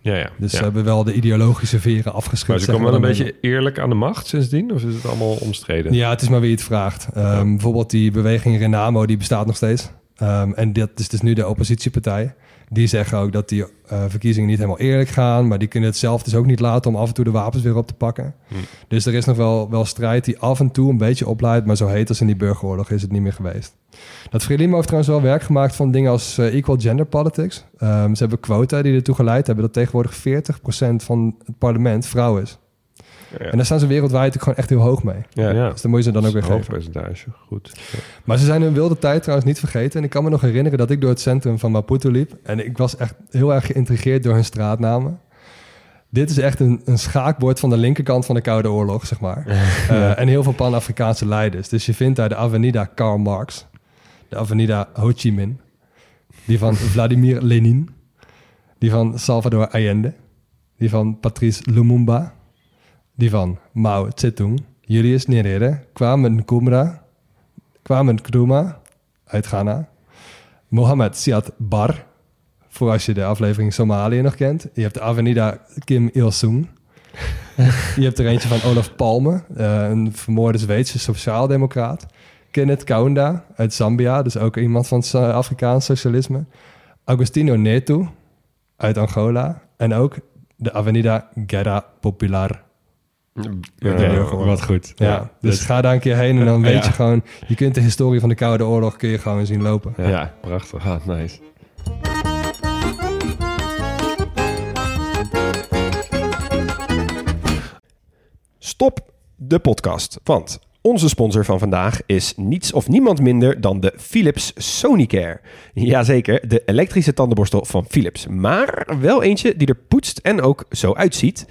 Ja, ja. Dus ja. ze hebben wel de ideologische veren afgeschud. maar ze komen wel we een beetje eerlijk aan de macht sindsdien? Of is het allemaal omstreden? Ja, het is maar wie het vraagt. Ehm, Bijvoorbeeld die beweging Renamo, die bestaat nog steeds. Ehm, en dat is dus nu de oppositiepartij. Die zeggen ook dat die eh, verkiezingen niet helemaal eerlijk gaan. Maar die kunnen het zelf dus ook niet laten om af en toe de wapens weer op te pakken. Hm. Dus er is nog wel, wel strijd die af en toe een beetje opleidt. Maar zo heet als in die burgeroorlog is het niet meer geweest. Dat Frelimo heeft trouwens wel werk gemaakt van dingen als eh, equal gender politics. Ehm, ze hebben quota die ertoe geleid hebben dat tegenwoordig 40% van het parlement vrouw is. Ja. En daar staan ze wereldwijd ook gewoon echt heel hoog mee. ja, ja. Dus dan moet je ze dan ook weer geven. percentage. Goed. Ja. Maar ze zijn hun wilde tijd trouwens niet vergeten. En ik kan me nog herinneren dat ik door het centrum van Maputo liep. En ik was echt heel erg geïntrigeerd door hun straatnamen. Dit is echt een, een schaakbord van de linkerkant van de Koude Oorlog, zeg maar. Eh, en heel veel Pan-Afrikaanse leiders. Dus je vindt daar de Avenida Karl Marx. De Avenida Ho Chi Minh. Die van Vladimir Lenin. Die van Salvador Allende. Die van Patrice Lumumba. Die van Mao Zedong. Julius Nyerere. Kwame Nkrumah. Kwame Nkrumah uit Ghana. Mohammed Siad Bar. Voor als je de aflevering Somalië nog kent. Je hebt de Avenida Kim Il-sung. je hebt er eentje van Olaf Palme. eh, een vermoorde Zweedse sociaaldemocraat. Kenneth Kaunda uit Zambia. Dus ook iemand van Afrikaans socialisme. Agostino Neto uit Angola. En ook de Avenida Guerra Popular Ja, wat goed. Ja, dus ga daar een keer heen en dan weet Ja. je gewoon... Je kunt de historie van de Koude Oorlog kun je gewoon zien lopen. Ja, prachtig. Ah, nice. Stop de podcast. Want onze sponsor van vandaag is niets of niemand minder dan de Philips Sonicare. Jazeker, de elektrische tandenborstel van Philips. Maar wel eentje die er poetst en ook zo uitziet.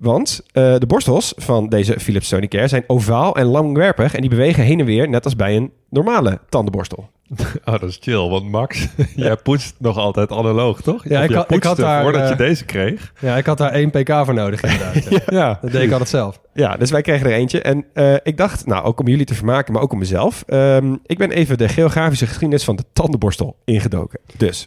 Want eh, de borstels van deze Philips Sonicare zijn ovaal en langwerpig en die bewegen heen en weer net als bij een normale tandenborstel. Oh, dat is chill. Want Max, jij poetst nog altijd analoog, toch? Ja, ik had- ik had daar, voordat je eh, deze kreeg. Ja, ik had daar één pk voor nodig inderdaad. ja. Ja. Dat deed ik altijd zelf. Ja, dus wij kregen er eentje. En eh, ik dacht, nou, ook om jullie te vermaken, maar ook om mezelf. ehm, ik ben even de geografische geschiedenis van de tandenborstel ingedoken. Dus,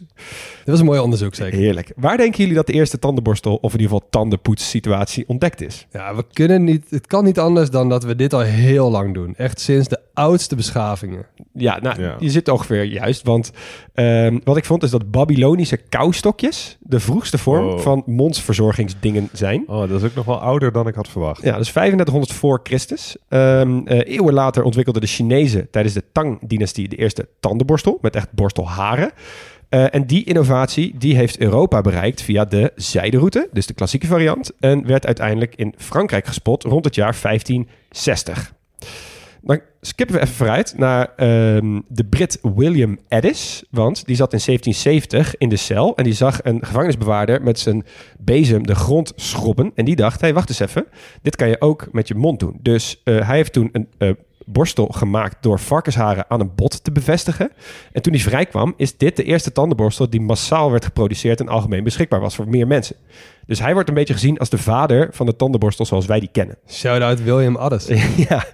Dit was een mooi onderzoek zeker. heerlijk. Waar denken jullie dat de eerste tandenborstel, of in ieder geval tandenpoetssituatie, ontdekt is? Ja, we kunnen niet... Het kan niet anders dan dat we dit al heel lang doen. Echt sinds de oudste beschavingen. Ja, nou, Ja. je zit ongeveer juist. Want ehm, wat ik vond is dat Babylonische koustokjes de vroegste vorm van mondsverzorgingsdingen zijn. Oh, dat is ook nog wel ouder dan ik had verwacht. Ja, dus 3500 voor Christus. Ehm, eh, eeuwen later ontwikkelden de Chinezen tijdens de Tang-dynastie de eerste tandenborstel met echt borstelharen. Eh, en die innovatie die heeft Europa bereikt via de zijderoute, dus de klassieke variant, en werd uiteindelijk in Frankrijk gespot rond het jaar 1560. Dan skippen we even vooruit naar ehm, de Brit William Addis. Want die zat in 1770 in de cel. En die zag een gevangenisbewaarder met zijn bezem de grond schrobben. En die dacht, hé, hey, wacht eens even. Dit kan je ook met je mond doen. Dus eh, hij heeft toen een eh, borstel gemaakt door varkensharen aan een bot te bevestigen. En toen hij vrijkwam, is dit de eerste tandenborstel die massaal werd geproduceerd en algemeen beschikbaar was voor meer mensen. Dus hij wordt een beetje gezien als de vader van de tandenborstel zoals wij die kennen. Shout-out William Addis. ja.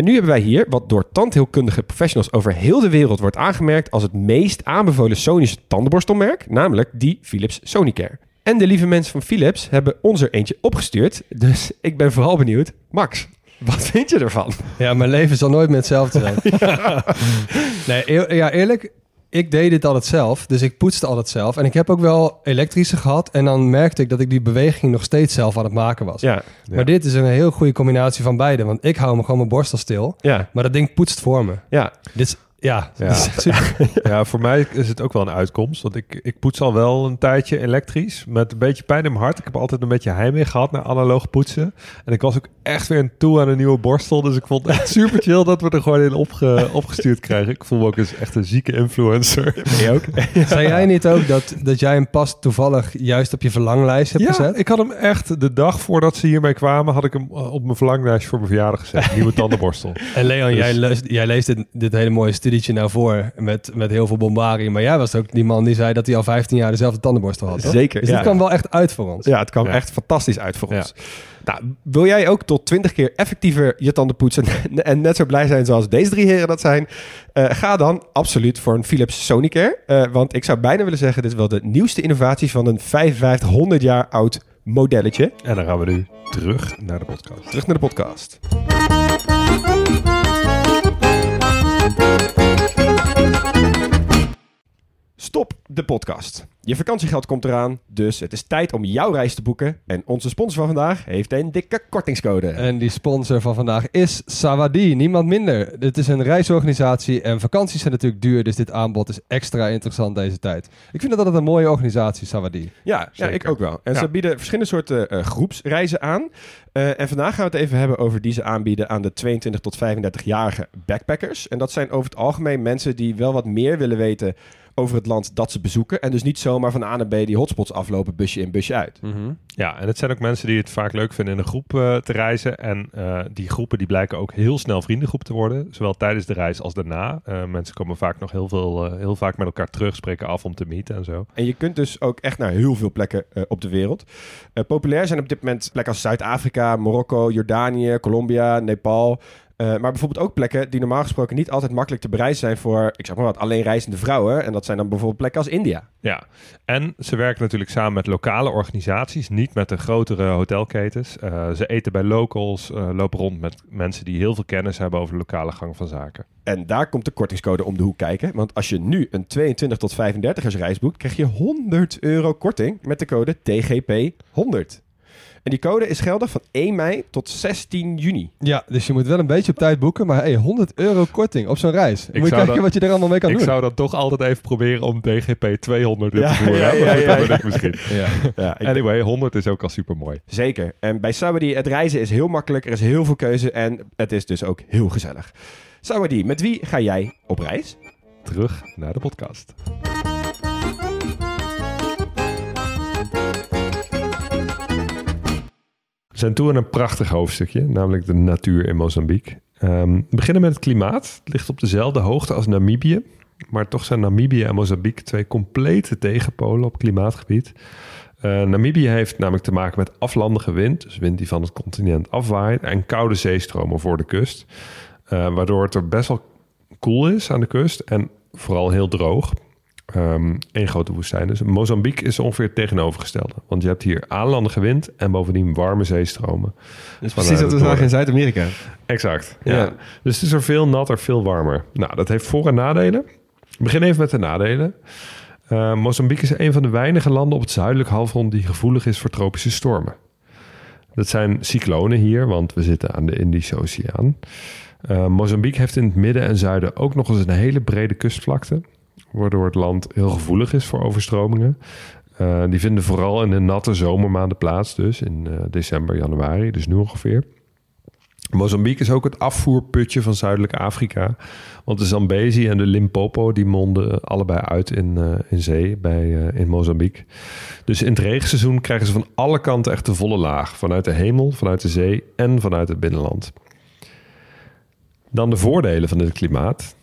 En nu hebben wij hier wat door tandheelkundige professionals over heel de wereld wordt aangemerkt als het meest aanbevolen Sonische tandenborstelmerk, namelijk die Philips Sonicare. En de lieve mensen van Philips hebben ons er eentje opgestuurd, dus ik ben vooral benieuwd. Max, wat vind je ervan? Ja, mijn leven zal nooit meer hetzelfde zijn. nee, eer- ja, eerlijk, ik deed dit altijd zelf. Dus ik poetste altijd zelf. En ik heb ook wel elektrische gehad. En dan merkte ik dat ik die beweging nog steeds zelf aan het maken was. Ja, Maar dit is een heel goede combinatie van beide. Want ik hou me gewoon mijn borstel stil. ja, Maar dat ding poetst voor me. ja. Dit is, ja, Ja. Ja, voor mij is het ook wel een uitkomst. Want ik, ik poets al wel een tijdje elektrisch. Met een beetje pijn in mijn hart. Ik heb altijd een beetje heimwee gehad naar analoog poetsen. En ik was ook echt weer een toe aan een nieuwe borstel. Dus ik vond het echt super chill dat we er gewoon in opge, opgestuurd krijgen. Ik voel me ook eens echt een zieke influencer. Je ook? Zei jij niet ook dat, dat jij hem pas toevallig juist op je verlanglijst hebt Ja, gezet? ik had hem echt de dag voordat ze hiermee kwamen... had ik hem uh, op mijn verlanglijst voor mijn verjaardag gezet. Nieuwe tandenborstel. En Leon, Dus- jij, leest, jij leest dit, dit hele mooie studietje nou voor met, met heel veel bombardie. Maar jij was ook die man die zei dat hij al 15 jaar dezelfde tandenborstel had. toch? Zeker, Dus ja. dit kwam wel echt uit voor ons. Ja, het kwam Ja. echt fantastisch uit voor Ja. ons. Nou, wil jij ook tot 20 keer effectiever je tanden poetsen en net zo blij zijn zoals deze drie heren dat zijn? Eh, ga dan absoluut voor een Philips Sonicare. Eh, want ik zou bijna willen zeggen, dit is wel de nieuwste innovatie van een 5500 jaar oud modelletje. En dan gaan we nu terug naar de podcast. Terug naar de podcast. De podcast. Je vakantiegeld komt eraan, dus het is tijd om jouw reis te boeken. En onze sponsor van vandaag heeft een dikke kortingscode. En die sponsor van vandaag is Sawadi, niemand minder. Dit is een reisorganisatie en vakanties zijn natuurlijk duur, dus dit aanbod is extra interessant deze tijd. Ik vind dat altijd een mooie organisatie, Sawadi. Ja, ja ik ook wel. En Ja. ze bieden verschillende soorten eh, groepsreizen aan. Eh, en vandaag gaan we het even hebben over die ze aanbieden aan de 22 tot 35-jarige backpackers. En dat zijn over het algemeen mensen die wel wat meer willen weten over het land dat ze bezoeken. En dus niet zomaar van A naar B die hotspots aflopen, busje in, busje uit. Ja, en het zijn ook mensen die het vaak leuk vinden in een groep eh, te reizen. En eh, die groepen die blijken ook heel snel vriendengroep te worden. Zowel tijdens de reis als daarna. Eh, mensen komen vaak nog heel, veel, heel vaak met elkaar terug, spreken af om te meeten en zo. En je kunt dus ook echt naar heel veel plekken op de wereld. Populair zijn op dit moment plekken als Zuid-Afrika, Marokko, Jordanië, Colombia, Nepal. Eh, maar bijvoorbeeld ook plekken die normaal gesproken niet altijd makkelijk te bereizen zijn voor, ik zeg maar wat, alleen reizende vrouwen. En dat zijn dan bijvoorbeeld plekken als India. Ja, en ze werken natuurlijk samen met lokale organisaties, niet met de grotere hotelketens. Eh, ze eten bij locals, eh, lopen rond met mensen die heel veel kennis hebben over de lokale gang van zaken. En daar komt de kortingscode om de hoek kijken. Want als je nu een 22 tot 35ers reis boekt, krijg je 100 euro korting met de code TGP100. En die code is geldig van 1 mei tot 16 juni. Ja, dus je moet wel een beetje op tijd boeken. Maar hey, 100 euro korting op zo'n reis. moet je kijken dat- wat je er allemaal mee kan ik doen. zou dan toch altijd even proberen om DGP 200 in Ja, te voeren. ja, ja, ja, ja. ik misschien. Ja. Ja, ik- Anyway, 100 is ook al super mooi. Zeker. En bij Sawadee, het reizen is heel makkelijk. Er is heel veel keuze en het is dus ook heel gezellig. Sawadee, met wie ga jij op reis? Terug naar de podcast. Zijn toe aan een prachtig hoofdstukje, namelijk de natuur in Mozambique. Ehm, we beginnen met het klimaat. Het ligt op dezelfde hoogte als Namibië. Maar toch zijn Namibië en Mozambique twee complete tegenpolen op klimaatgebied. Eh, Namibië heeft namelijk te maken met aflandige wind, dus wind die van het continent afwaait, en koude zeestromen voor de kust. Eh, waardoor het er best wel koel is aan de kust en vooral heel droog. Eén grote woestijn. Dus Mozambique is ongeveer het tegenovergestelde. Want je hebt hier aanlandige wind en bovendien warme zeestromen. Dus precies wat we zagen in Zuid-Amerika. Exact. Ja. Ja. Dus het is er veel natter, veel warmer. Nou, dat heeft voor- en nadelen. Ik begin even met de nadelen. Eh, Mozambique is een van de weinige landen op het zuidelijk halfrond die gevoelig is voor tropische stormen. Dat zijn cyclonen hier, want we zitten aan de Indische Oceaan. Eh, Mozambique heeft in het midden en zuiden ook nog eens een hele brede kustvlakte, waardoor het land heel gevoelig is voor overstromingen. Eh, die vinden vooral in de natte zomermaanden plaats, dus in eh, december, januari, dus nu ongeveer. Mozambique is ook het afvoerputje van Zuidelijk Afrika. Want de Zambezi en de Limpopo die monden allebei uit in, eh, in zee bij, in Mozambique. Dus in het regenseizoen krijgen ze van alle kanten echt de volle laag. Vanuit de hemel, vanuit de zee en vanuit het binnenland. Dan de voordelen van dit klimaat.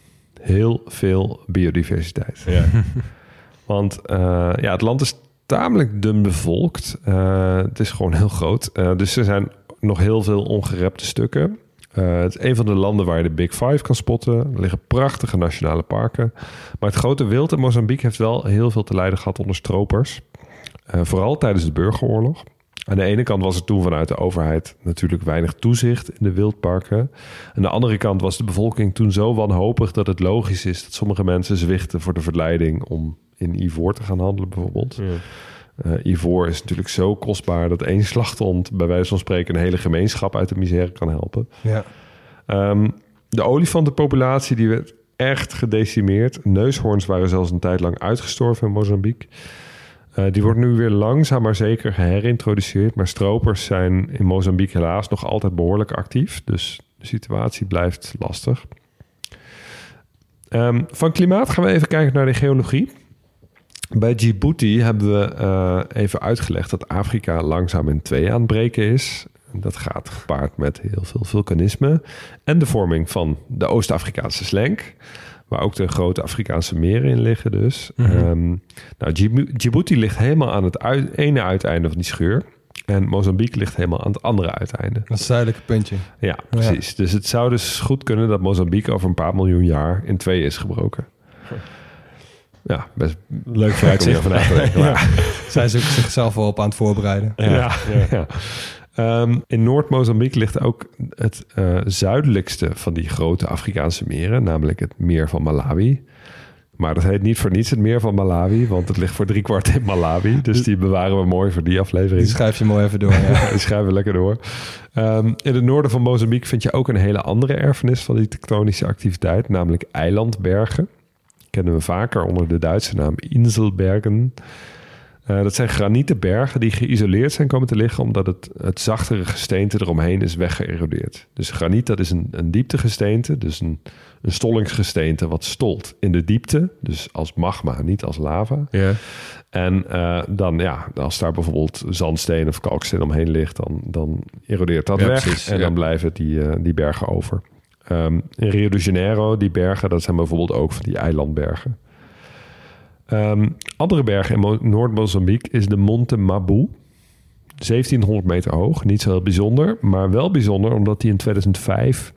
Heel veel biodiversiteit. Want eh, ja, het land is tamelijk dun bevolkt. Eh, het is gewoon heel groot. Eh, dus er zijn nog heel veel ongerepte stukken. Het is een van de landen waar je de Big Five kan spotten. Er liggen prachtige nationale parken. Maar het grote wild in Mozambique heeft wel heel veel te lijden gehad onder stropers. Vooral tijdens de burgeroorlog. Aan de ene kant was er toen vanuit de overheid natuurlijk weinig toezicht in de wildparken. Aan de andere kant was de bevolking toen zo wanhopig dat het logisch is dat sommige mensen zwichten voor de verleiding om in ivoor te gaan handelen bijvoorbeeld. Eh, ivoor is natuurlijk zo kostbaar dat één slachthond bij wijze van spreken een hele gemeenschap uit de misère kan helpen. Ja. Ehm, de olifantenpopulatie die werd echt gedecimeerd. Neushoorns waren zelfs een tijd lang uitgestorven in Mozambique. Eh, die wordt nu weer langzaam maar zeker geherintroduceerd. Maar stropers zijn in Mozambique helaas nog altijd behoorlijk actief. Dus de situatie blijft lastig. Ehm, van klimaat gaan we even kijken naar de geologie. Bij Djibouti hebben we eh, even uitgelegd dat Afrika langzaam in twee aan het breken is. Dat gaat gepaard met heel veel vulkanisme en de vorming van de Oost-Afrikaanse slenk, waar ook de grote Afrikaanse meren in liggen dus. Ehm, nou, Djibouti ligt helemaal aan het uit- ene uiteinde van die scheur en Mozambique ligt helemaal aan het andere uiteinde. Dat zuidelijke puntje. Ja, precies. Dus het zou dus goed kunnen dat Mozambique over een paar miljoen jaar in twee is gebroken. Ja, best leuk vooruitzicht van maar- Zijn ze ook zichzelf wel op aan het voorbereiden. Ja, ja. Ehm, in Noord-Mozambique ligt ook het eh, zuidelijkste van die grote Afrikaanse meren, namelijk het meer van Malawi. Maar dat heet niet voor niets het meer van Malawi, want het ligt voor driekwart in Malawi. Dus die bewaren we mooi voor die aflevering. Die schrijf je mooi even door. Ja. Die schrijven we lekker door. Ehm, in het noorden van Mozambique vind je ook een hele andere erfenis van die tektonische activiteit, namelijk eilandbergen. Kennen we vaker onder de Duitse naam Inselbergen. Eh, dat zijn granieten bergen die geïsoleerd zijn komen te liggen omdat het, het zachtere gesteente eromheen is weggeërodeerd. Dus graniet dat is een, een dieptegesteente, dus een, een stollingsgesteente wat stolt in de diepte. Dus als magma, niet als lava. Ja. En eh, dan, ja, als daar bijvoorbeeld zandsteen of kalksteen omheen ligt, dan, dan erodeert dat Ja, weg. precies, en ja. dan blijven die, eh, die bergen over. Ehm, in Rio de Janeiro, die bergen, dat zijn bijvoorbeeld ook van die eilandbergen. Ehm, andere bergen in Mo- Noord-Mozambique is de Monte Mabu. 1700 meter hoog, niet zo heel bijzonder, maar wel bijzonder omdat die in 2005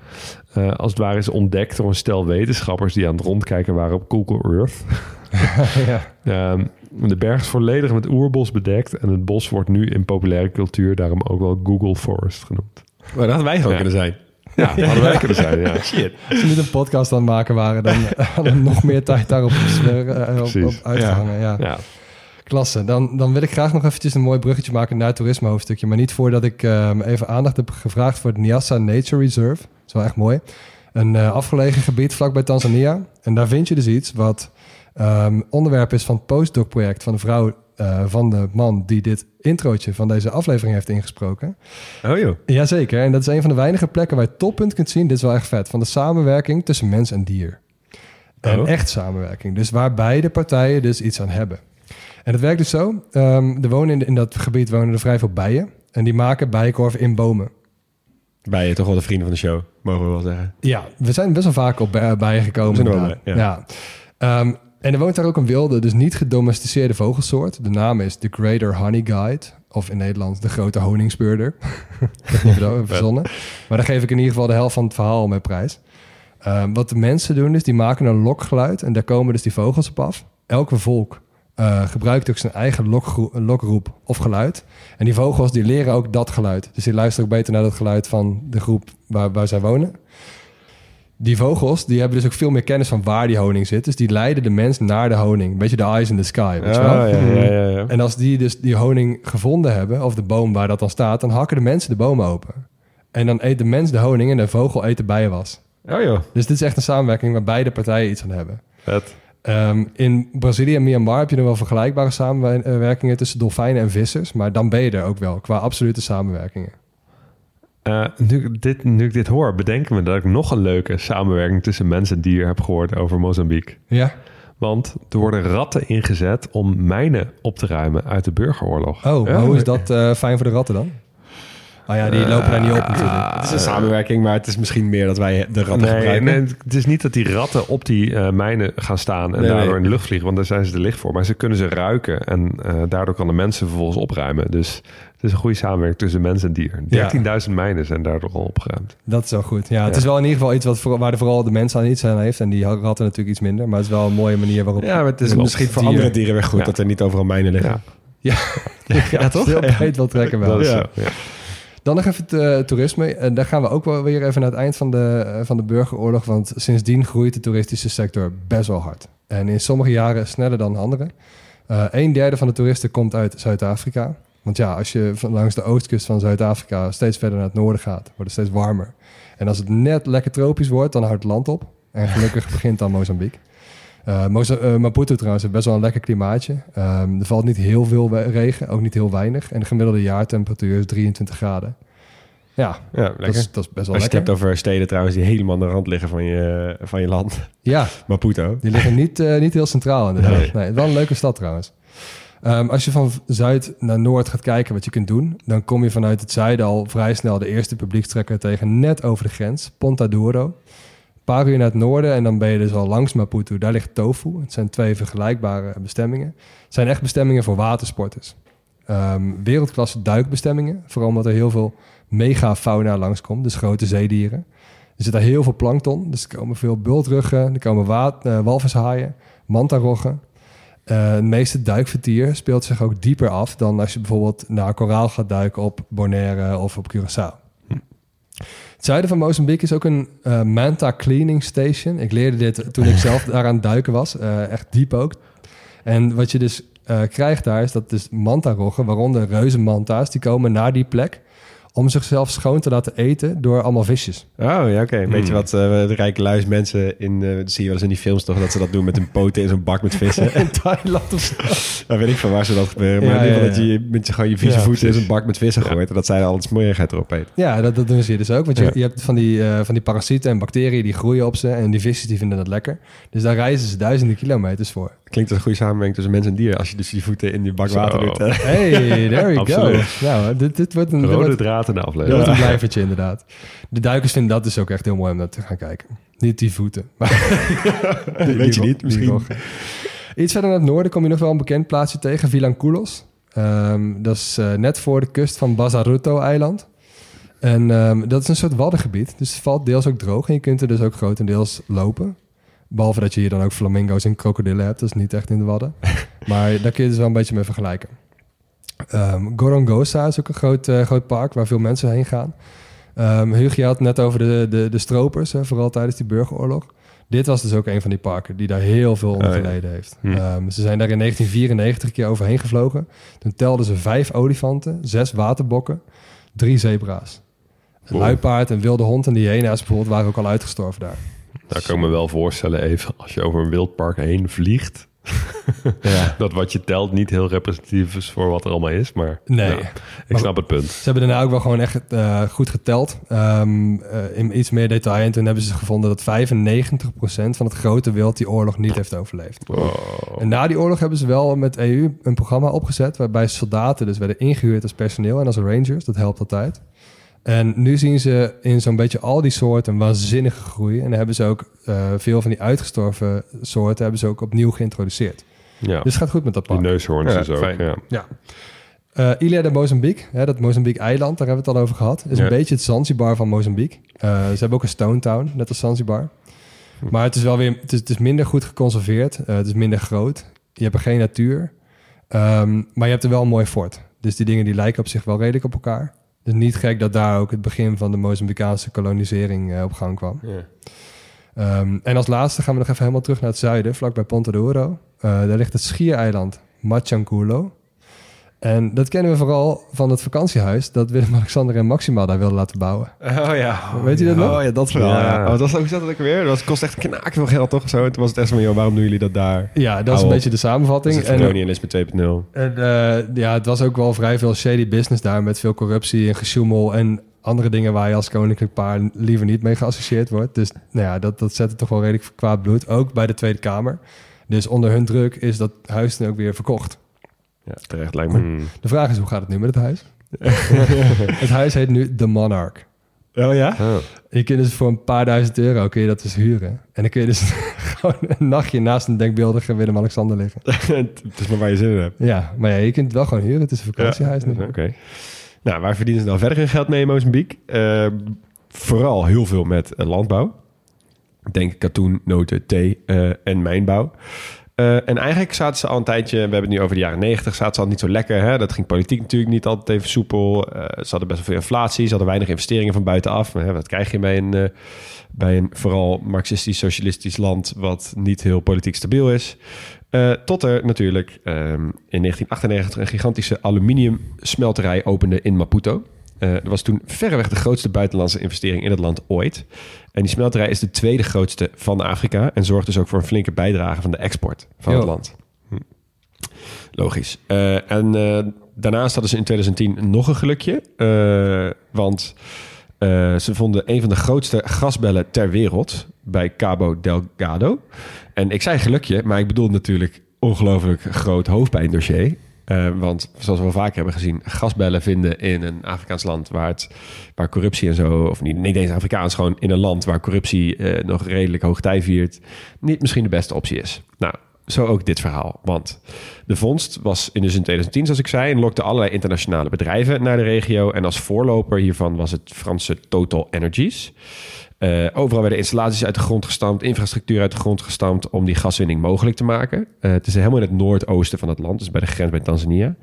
eh, als het ware is ontdekt door een stel wetenschappers die aan het rondkijken waren op Google Earth. ja. Ehm, de berg is volledig met oerbos bedekt en het bos wordt nu in populaire cultuur daarom ook wel Google Forest genoemd. Maar dat hadden wij gewoon Ja. kunnen zijn. Ja, hadden wij kunnen zijn, ja. Shit. Als we niet een podcast aan het maken waren, dan hadden we nog meer tijd daarop eh, op, op uitgehangen. Ja. ja. Klasse. Dan, dan wil ik graag nog eventjes een mooi bruggetje maken naar het toerisme hoofdstukje. Maar niet voordat ik ehm, even aandacht heb gevraagd voor het Nyassa Nature Reserve. Dat is wel echt mooi. Een eh, afgelegen gebied vlakbij Tanzania. En daar vind je dus iets wat ehm, onderwerp is van het postdoc-project van de vrouw eh, van de man die dit introotje van deze aflevering heeft ingesproken. Oh joh. Jazeker. En dat is een van de weinige plekken waar je toppunt kunt zien. Dit is wel echt vet. Van de samenwerking tussen mens en dier. En Oh. echt samenwerking. Dus waar beide partijen dus iets aan hebben. En het werkt dus zo. ehm, er wonen in, in dat gebied wonen er vrij veel bijen. En die maken bijenkorven in bomen. Je toch wel de vrienden van de show, mogen we wel zeggen. Ja, we zijn best wel vaak op bij- bijen gekomen. We bij, ja. Ehm, en er woont daar ook een wilde, dus niet gedomesticeerde vogelsoort. De naam is de Greater Honey Guide. Of in Nederland de grote honingspeurder. Dat heb ik verzonnen. Maar dan geef ik in ieder geval de helft van het verhaal met prijs. Ehm, wat de mensen doen is, die maken een lokgeluid. En daar komen dus die vogels op af. Elke volk eh, gebruikt ook zijn eigen lokroep of geluid. En die vogels die leren ook dat geluid. Dus die luisteren ook beter naar dat geluid van de groep waar, waar zij wonen. Die vogels die hebben dus ook veel meer kennis van waar die honing zit. Dus die leiden de mens naar de honing. Een beetje de eyes in the sky, weet je wel? Ah, ja, ja, ja, ja. En als die dus die honing gevonden hebben, of de boom waar dat dan staat, dan hakken de mensen de boom open. En dan eet de mens de honing en de vogel eet de bijenwas. Oh joh, Dus dit is echt een samenwerking waar beide partijen iets aan hebben. vet. Ehm, in Brazilië en Myanmar heb je nog wel vergelijkbare samenwerkingen tussen dolfijnen en vissers. Maar dan ben je er ook wel, qua absolute samenwerkingen. Eh, nu, ik dit, nu ik dit hoor, bedenken me dat ik nog een leuke samenwerking tussen mens en dier heb gehoord over Mozambique. Ja? Want er worden ratten ingezet om mijnen op te ruimen uit de burgeroorlog. Oh, maar hoe is dat eh, fijn voor de ratten dan? Ah ja, die lopen daar niet op natuurlijk. Het is een samenwerking, maar het is misschien meer dat wij de ratten Nee, gebruiken. nee, het is niet dat die ratten op die eh, mijnen gaan staan en Nee, daardoor nee. in de lucht vliegen, want daar zijn ze te licht voor. Maar ze kunnen ze ruiken en eh, daardoor kan de mensen vervolgens opruimen. Dus het is een goede samenwerking tussen mens en dier. 13.000 mijnen zijn daardoor al opgeruimd. Dat is wel goed. Ja, het Ja. is wel in ieder geval iets wat voor, waar de, vooral de mens aan iets aan heeft. En die ratten natuurlijk iets minder. Maar het is wel een mooie manier waarop... Ja, maar het is misschien voor Dieren. andere dieren weer goed Ja. dat er niet overal mijnen liggen. Ja. Ja, ja, toch? Heel breed wel trekken wel. Dat is Ja. Dan nog even het eh, toerisme. En daar gaan we ook wel weer even naar het eind van de, eh, van de burgeroorlog. Want sindsdien groeit de toeristische sector best wel hard. En in sommige jaren sneller dan andere. Eh een derde van de toeristen komt uit Zuid-Afrika. Want ja, als je langs de oostkust van Zuid-Afrika steeds verder naar het noorden gaat, wordt het steeds warmer. En als het net lekker tropisch wordt, dan houdt het land op. En gelukkig begint dan Mozambique. Eh, Maputo trouwens heeft best wel een lekker klimaatje. Ehm, er valt niet heel veel regen, ook niet heel weinig. En de gemiddelde jaartemperatuur is 23 graden. Ja, Ja, dat lekker. is, dat is best wel Als je het hebt over steden trouwens die helemaal aan de rand liggen van je, van je land. Ja, Maputo. die liggen niet, eh, niet heel centraal inderdaad. Nee. Nee. wel een leuke stad trouwens. Ehm, als je van zuid naar noord gaat kijken wat je kunt doen... dan kom je vanuit het zuiden al vrij snel de eerste publiekstrekker tegen... net over de grens, Ponta Douro. Paar uur naar het noorden en dan ben je dus al langs Maputo. Daar ligt Tofu. Het zijn twee vergelijkbare bestemmingen. Het zijn echt bestemmingen voor watersporters. Ehm, wereldklasse duikbestemmingen. Vooral omdat er heel veel megafauna langskomt, dus grote zeedieren. Er zit daar heel veel plankton, dus er komen veel bultruggen, er komen eh, walvishaaien, mantaroggen. Eh het meeste duikvertier speelt zich ook dieper af dan als je bijvoorbeeld naar koraal gaat duiken op Bonaire of op Curaçao. Het zuiden van Mozambique is ook een eh, manta cleaning station. Ik leerde dit toen ik zelf daar aan het duiken was. Eh, echt diep ook. En wat je dus eh, krijgt daar is dat dus mantaroggen, waaronder reuzenmanta's, die komen naar die plek om zichzelf schoon te laten eten door allemaal visjes. Oh ja, oké. Weet je wat eh, de rijke luis mensen in... eh, dat zie je wel eens in die films toch, dat ze dat doen met hun poten in zo'n bak met vissen. In Thailand of zo. Dan weet ik van waar ze dat gebeuren. Maar Ja, in ieder geval ja, dat je met je, gewoon je vieze Ja, voeten in zo'n bak met vissen gooit. En dat zij al het smerigheid erop eten. Ja, dat, dat doen ze hier dus ook. Want je, Ja. je hebt van die, eh, van die parasieten en bacteriën die groeien op ze. En die visjes die vinden dat lekker. Dus daar reizen ze duizenden kilometers voor. Klinkt als een goede samenwerking tussen mens en dier. Als je dus je voeten in die bak water doet. Hey, there we go. Absoluut. Nou, dit, dit wordt een, Rode draad de dit aflevering. wordt een blijvertje inderdaad. De duikers vinden dat dus ook echt heel mooi om naar te gaan kijken. Niet die voeten. Maar Weet je die- niet, die misschien. roggen. Iets verder naar het noorden kom je nog wel een bekend plaatsje tegen. Vilanculos. Ehm, dat is eh, net voor de kust van Bazaruto-eiland. En ehm, dat is een soort waddengebied. Dus het valt deels ook droog. En je kunt er dus ook grotendeels lopen. Behalve dat je hier dan ook flamingo's en krokodillen hebt. Dat is niet echt in de wadden. maar daar kun je dus wel een beetje mee vergelijken. Ehm Gorongosa is ook een groot, eh, groot park waar veel mensen heen gaan. Je had het net over de, de, de stropers, hè, vooral tijdens die burgeroorlog. Dit was dus ook een van die parken die daar heel veel onder Oh, ja. geleden heeft. Hm. Ehm, ze zijn daar in 1994 een keer overheen gevlogen. Toen telden ze vijf olifanten, zes waterbokken, drie zebra's. Een Wow. luipaard, een wilde hond en die hyena's bijvoorbeeld waren ook al uitgestorven daar. Daar kan ik me wel voorstellen even, als je over een wildpark heen vliegt... Ja. dat wat je telt niet heel representatief is voor wat er allemaal is. Maar Nee. ik Maar- snap het punt. Ze hebben daarna ook wel gewoon echt eh, goed geteld. Ehm, eh, in iets meer detail. En toen hebben ze gevonden dat 95% van het grote wild die oorlog niet heeft overleefd. Wow. En na die oorlog hebben ze wel met EU een programma opgezet... waarbij soldaten dus werden ingehuurd als personeel en als rangers. Dat helpt altijd. En nu zien ze in zo'n beetje al die soorten een waanzinnige groei. En dan hebben ze ook eh, veel van die uitgestorven soorten... hebben ze ook opnieuw geïntroduceerd. Ja, Dus het gaat goed met dat die park. neushoorns Ja, dus ook. fijn. Ja. Ja. Eh Ilia de Mozambique, hè, dat Mozambique-eiland, daar hebben we het al over gehad. is Ja. een beetje het Zanzibar van Mozambique. Eh, ze hebben ook een Stone Town, net als Zanzibar. Maar het is wel weer, het is, het is minder goed geconserveerd. eh, het is minder groot. Je hebt er geen natuur. Ehm, maar je hebt er wel een mooi fort. Dus die dingen die lijken op zich wel redelijk op elkaar. Dus niet gek dat daar ook het begin van de Mozambicaanse kolonisering eh, op gang kwam. Ja. Ehm, en als laatste gaan we nog even helemaal terug naar het zuiden, vlakbij Ponta de Oro. Eh, daar ligt het schiereiland Machanculo. En dat kennen we vooral van het vakantiehuis dat Willem-Alexander en Maxima daar wilden laten bouwen. Oh ja. Weet u dat nog? Oh ja, dat verhaal. Ja. Ja. Oh, dat was, hoe zat het ook weer? Dat kost echt knaken veel geld, toch? Zo. Toen was het echt van, joh, waarom doen jullie dat daar? Ja, dat is een op. beetje de Dat samenvatting. is het En, kolonialisme 2.0. en, eh, ja, het was ook wel vrij veel shady business daar met veel corruptie en gesjoemel en andere dingen waar je als koninklijk paar liever niet mee geassocieerd wordt. Dus nou ja, dat, dat zette toch wel redelijk kwaad bloed, ook bij de Tweede Kamer. Dus onder hun druk is dat huis dan ook weer verkocht. Ja, terecht lijkt me. De vraag is, hoe gaat het nu met het huis? het huis heet nu The Monarch. Oh ja? Je kunt dus voor een paar duizend euro kun je dat dus huren. En dan kun je dus gewoon een nachtje naast een denkbeeldige Willem-Alexander liggen. het is maar waar je zin in hebt. Ja, maar ja, je kunt het wel gewoon huren. Het is een vakantiehuis nu. Oké. Nou, waar verdienen ze dan verder hun geld mee in Mozambique? Eh, vooral heel veel met landbouw. Denk katoen, noten, thee eh, en mijnbouw. Eh, en eigenlijk zaten ze al een tijdje, we hebben het nu over de jaren negentig, zaten ze al niet zo lekker. Hè? Dat ging politiek natuurlijk niet altijd even soepel. Eh, ze hadden best wel veel inflatie, ze hadden weinig investeringen van buitenaf. Maar, hè, wat krijg je bij een, eh, bij een vooral marxistisch-socialistisch land wat niet heel politiek stabiel is? Tot er natuurlijk ehm, in 1998 een gigantische aluminiumsmelterij opende in Maputo. Dat was toen verreweg de grootste buitenlandse investering in het land ooit. En die smelterij is de tweede grootste van Afrika en zorgt dus ook voor een flinke bijdrage van de export van het land. Hm. Logisch. Eh, en eh, daarnaast hadden ze in 2010 nog een gelukje. eh, want ze vonden een van de grootste gasbellen ter wereld bij Cabo Delgado. En ik zei gelukje, maar ik bedoel natuurlijk ongelooflijk groot hoofdpijndossier. Eh, want zoals we wel vaker hebben gezien, gasbellen vinden in een Afrikaans land waar, het, waar corruptie en zo, of niet, niet eens Afrikaans, gewoon in een land waar corruptie eh, nog redelijk hoogtij viert, niet misschien de beste optie is. Nou, zo ook dit verhaal. Want de vondst was in dus in 2010, zoals ik zei, en lokte allerlei internationale bedrijven naar de regio. En als voorloper hiervan was het Franse Total Energies. Eh, overal werden installaties uit de grond gestampt, infrastructuur uit de grond gestampt om die gaswinning mogelijk te maken. Eh, het is helemaal in het noordoosten van het land, dus bij de grens bij Tanzania.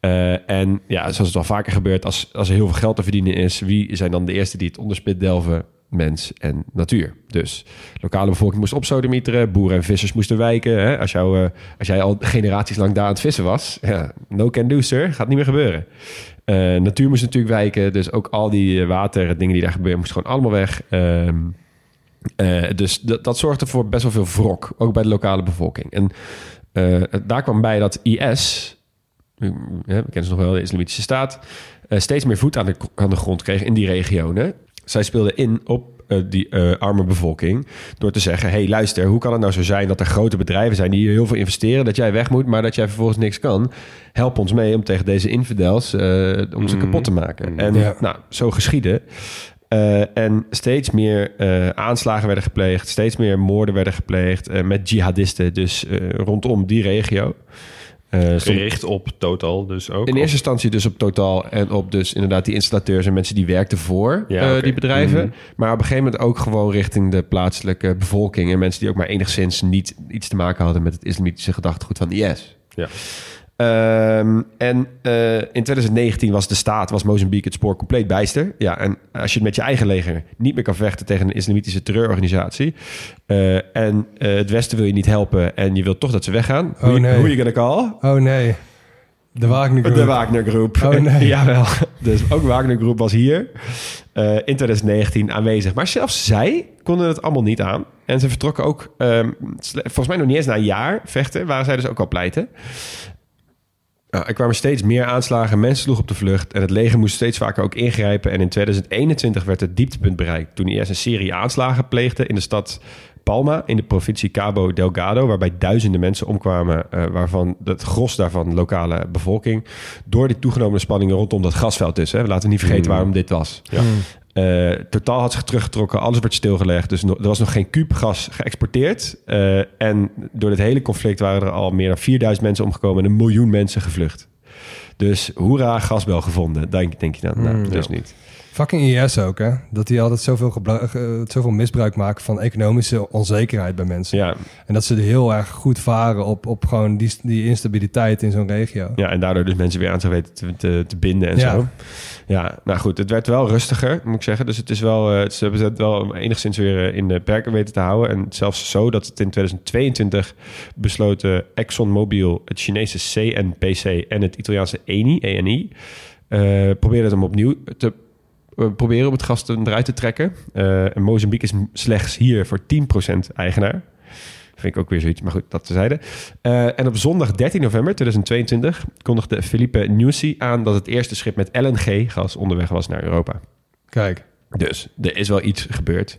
Eh, en ja, zoals het al vaker gebeurt, als, als er heel veel geld te verdienen is, wie zijn dan de eerste die het onderspit delven? Mens en natuur. Dus lokale bevolking moest opsodemieteren, boeren en vissers moesten wijken. Hè? Als, als jij al generaties lang daar aan het vissen was, ja, no can do sir, gaat niet meer gebeuren. Eh, natuur moest natuurlijk wijken, dus ook al die eh, water, dingen die daar gebeuren, moesten gewoon allemaal weg. Ehm, eh, dus dat, zorgde voor best wel veel wrok, ook bij de lokale bevolking. En daar kwam bij dat IS, we kennen ze nog wel, de Islamitische Staat, steeds meer voet aan de, aan de grond kreeg in die regionen. Zij speelden in op die eh, arme bevolking door te zeggen: hey, luister, hoe kan het nou zo zijn dat er grote bedrijven zijn die hier heel veel investeren, dat jij weg moet, maar dat jij vervolgens niks kan? Help ons mee om tegen deze infidels eh, om ze kapot te maken. En Ja. nou, zo geschiedde. Eh, en steeds meer eh, aanslagen werden gepleegd, steeds meer moorden werden gepleegd eh, met jihadisten, dus eh, rondom die regio. Eh, stond- Gericht op Total dus ook. in Of- eerste instantie dus op Totaal en op dus inderdaad die installateurs en mensen die werkten voor Ja, eh, die bedrijven. Mhm. Maar op een gegeven moment ook gewoon richting de plaatselijke bevolking en mensen die ook maar enigszins niet iets te maken hadden met het islamitische gedachtegoed van IS. Ja. Ehm, en eh, in 2019 was de staat, was Mozambique het spoor compleet bijster. Ja, en als je met je eigen leger niet meer kan vechten tegen een islamitische terreurorganisatie... eh, en eh, het Westen wil je niet helpen en je wilt toch dat ze weggaan... Oh, hoe nee. hoe je call? Oh nee. De Wagner Group. De Wagner Groep. Oh, nee. Jawel. Dus ook Wagner Groep was hier in 2019 aanwezig. Maar zelfs zij konden het allemaal niet aan. En ze vertrokken ook, ehm, volgens mij nog niet eens na een jaar vechten, waren zij dus ook al pleiten. Nou, er kwamen steeds meer aanslagen, mensen sloegen op de vlucht... en het leger moest steeds vaker ook ingrijpen. En in 2021 werd het dieptepunt bereikt... toen IS een serie aanslagen pleegde in de stad Palma... in de provincie Cabo Delgado... waarbij duizenden mensen omkwamen... eh, waarvan het gros daarvan lokale bevolking... door die toegenomen spanningen rondom dat gasveld dus. Hè. Laten we niet vergeten waarom dit was. Eh, totaal had zich teruggetrokken, alles werd stilgelegd. Dus no- er was nog geen kuub gas geëxporteerd. Eh, en door dit hele conflict waren er al meer dan 4000 mensen omgekomen en een miljoen mensen gevlucht. Dus hoera, gasbel gevonden. Denk, denk je dan? Nou, dus niet. Fucking IS ook, hè? Dat die altijd zoveel, ge- zoveel misbruik maken van economische onzekerheid bij mensen. Ja, En dat ze heel erg goed varen op, op gewoon die, die instabiliteit in zo'n regio. ja, en daardoor dus mensen weer aan zich weten te, te, te binden en Ja. zo. Ja, nou goed, het werd wel rustiger, moet ik zeggen. Dus het is wel, eh, ze hebben het wel enigszins weer eh, in de perken weten te houden. En zelfs zo dat het in 2022 besloten ExxonMobil, het Chinese CNPC en het Italiaanse Eni, ENI, eh probeerden het hem opnieuw te eh, proberen om het gas eruit te trekken. Eh, en Mozambique is slechts hier voor 10% eigenaar. Vind ik ook weer zoiets, maar goed, dat tezijde. Eh en op zondag 13 november 2022 kondigde Felipe Nussi aan dat het eerste schip met LNG-gas onderweg was naar Europa. Kijk. Dus er is wel iets gebeurd.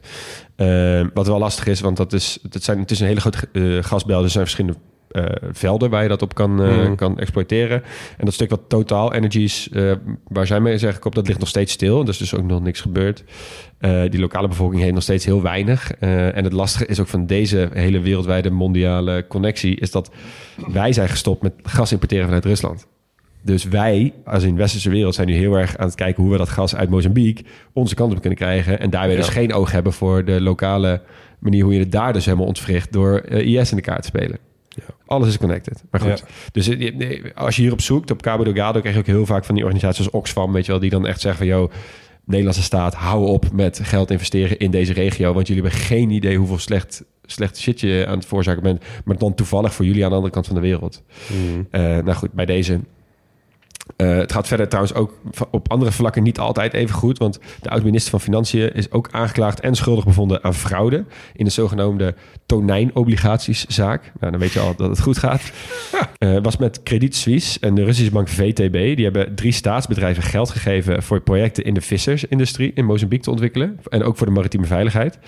Eh, wat wel lastig is, want dat is, dat zijn, het is een hele grote eh, gasbel. Er zijn verschillende eh, velden waar je dat op kan, eh, Mm. kan exploiteren. En dat stuk wat Total Energies, eh, waar zij mee zeggen op, dat ligt nog steeds stil. Er is dus ook nog niks gebeurd. Die lokale bevolking heeft nog steeds heel weinig. En het lastige is ook van deze hele wereldwijde mondiale connectie... is dat wij zijn gestopt met gas importeren vanuit Rusland. Dus wij, als in de westerse wereld, zijn nu heel erg aan het kijken hoe we dat gas uit Mozambique onze kant op kunnen krijgen. En daarbij dus geen oog hebben voor de lokale manier hoe je het daar dus helemaal ontwricht door IS in de kaart te spelen. Alles is connected. Maar goed, Ja. dus eh, als je hierop zoekt, op Cabo Delgado, krijg je ook heel vaak van die organisaties als Oxfam, weet je wel, die dan echt zeggen van, joh, Nederlandse staat, hou op met geld investeren in deze regio, want jullie hebben geen idee hoeveel slecht, slecht shit je aan het veroorzaken bent, maar dan toevallig voor jullie aan de andere kant van de wereld. Eh, nou goed, bij deze. Eh, het gaat verder trouwens ook op andere vlakken niet altijd even goed. Want de oud-minister van Financiën is ook aangeklaagd en schuldig bevonden aan fraude. in de zogenoemde tonijnobligatieszaak. Nou, dan weet je al dat het goed gaat. Eh, was met Credit Suisse en de Russische bank VTB. Die hebben drie staatsbedrijven geld gegeven voor projecten in de vissersindustrie in Mozambique te ontwikkelen. En ook voor de maritieme veiligheid.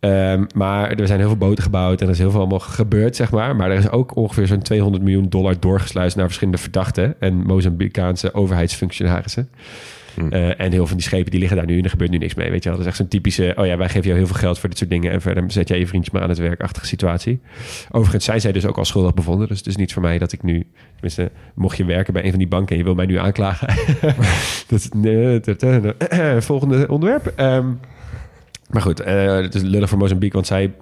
Ehm, maar er zijn heel veel boten gebouwd en er is heel veel allemaal gebeurd, zeg maar. Maar er is ook ongeveer zo'n 200 miljoen dollar doorgesluist naar verschillende verdachten en Mozambicaanse overheidsfunctionarissen. Eh, en heel veel van die schepen die liggen daar nu en er gebeurt nu niks mee. Weet je wel, dat is echt zo'n typische, oh ja, wij geven jou heel veel geld voor dit soort dingen en verder zet jij je vriendjes maar aan het werkachtige situatie. Overigens zijn zij dus ook al schuldig bevonden, dus het is niet voor mij dat ik nu, tenminste, mocht je werken bij een van die banken en je wil mij nu aanklagen. dat, is- nee, dat- volgende onderwerp. Ehm, maar goed, eh, het is lullig voor Mozambique, want zij,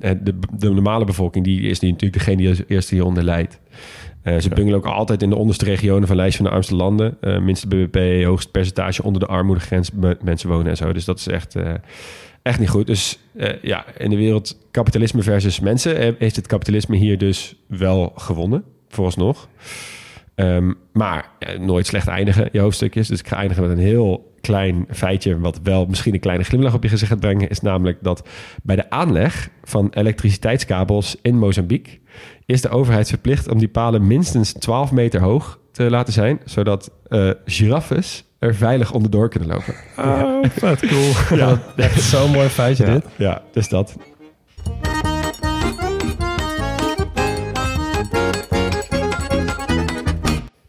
eh, de, de normale bevolking, die is die natuurlijk degene die als eerste hieronder leidt. Eh, ze bungelen ook altijd in de onderste regionen van lijst van de armste landen. Minste BBP, hoogst percentage onder de armoedegrens me- mensen wonen en zo. Dus dat is echt, echt niet goed. Dus ja, in de wereld kapitalisme versus mensen heeft het kapitalisme hier dus wel gewonnen, vooralsnog. Ehm, maar nooit slecht eindigen, je hoofdstukjes. Dus ik ga eindigen met een heel klein feitje... wat wel misschien een kleine glimlach op je gezicht gaat brengen... is namelijk dat bij de aanleg van elektriciteitskabels in Mozambique... is de overheid verplicht om die palen minstens 12 meter hoog te laten zijn... zodat eh giraffes er veilig onderdoor kunnen lopen. Oh, vet cool. Ja, Echt zo'n mooi feitje dit. ja dus dat.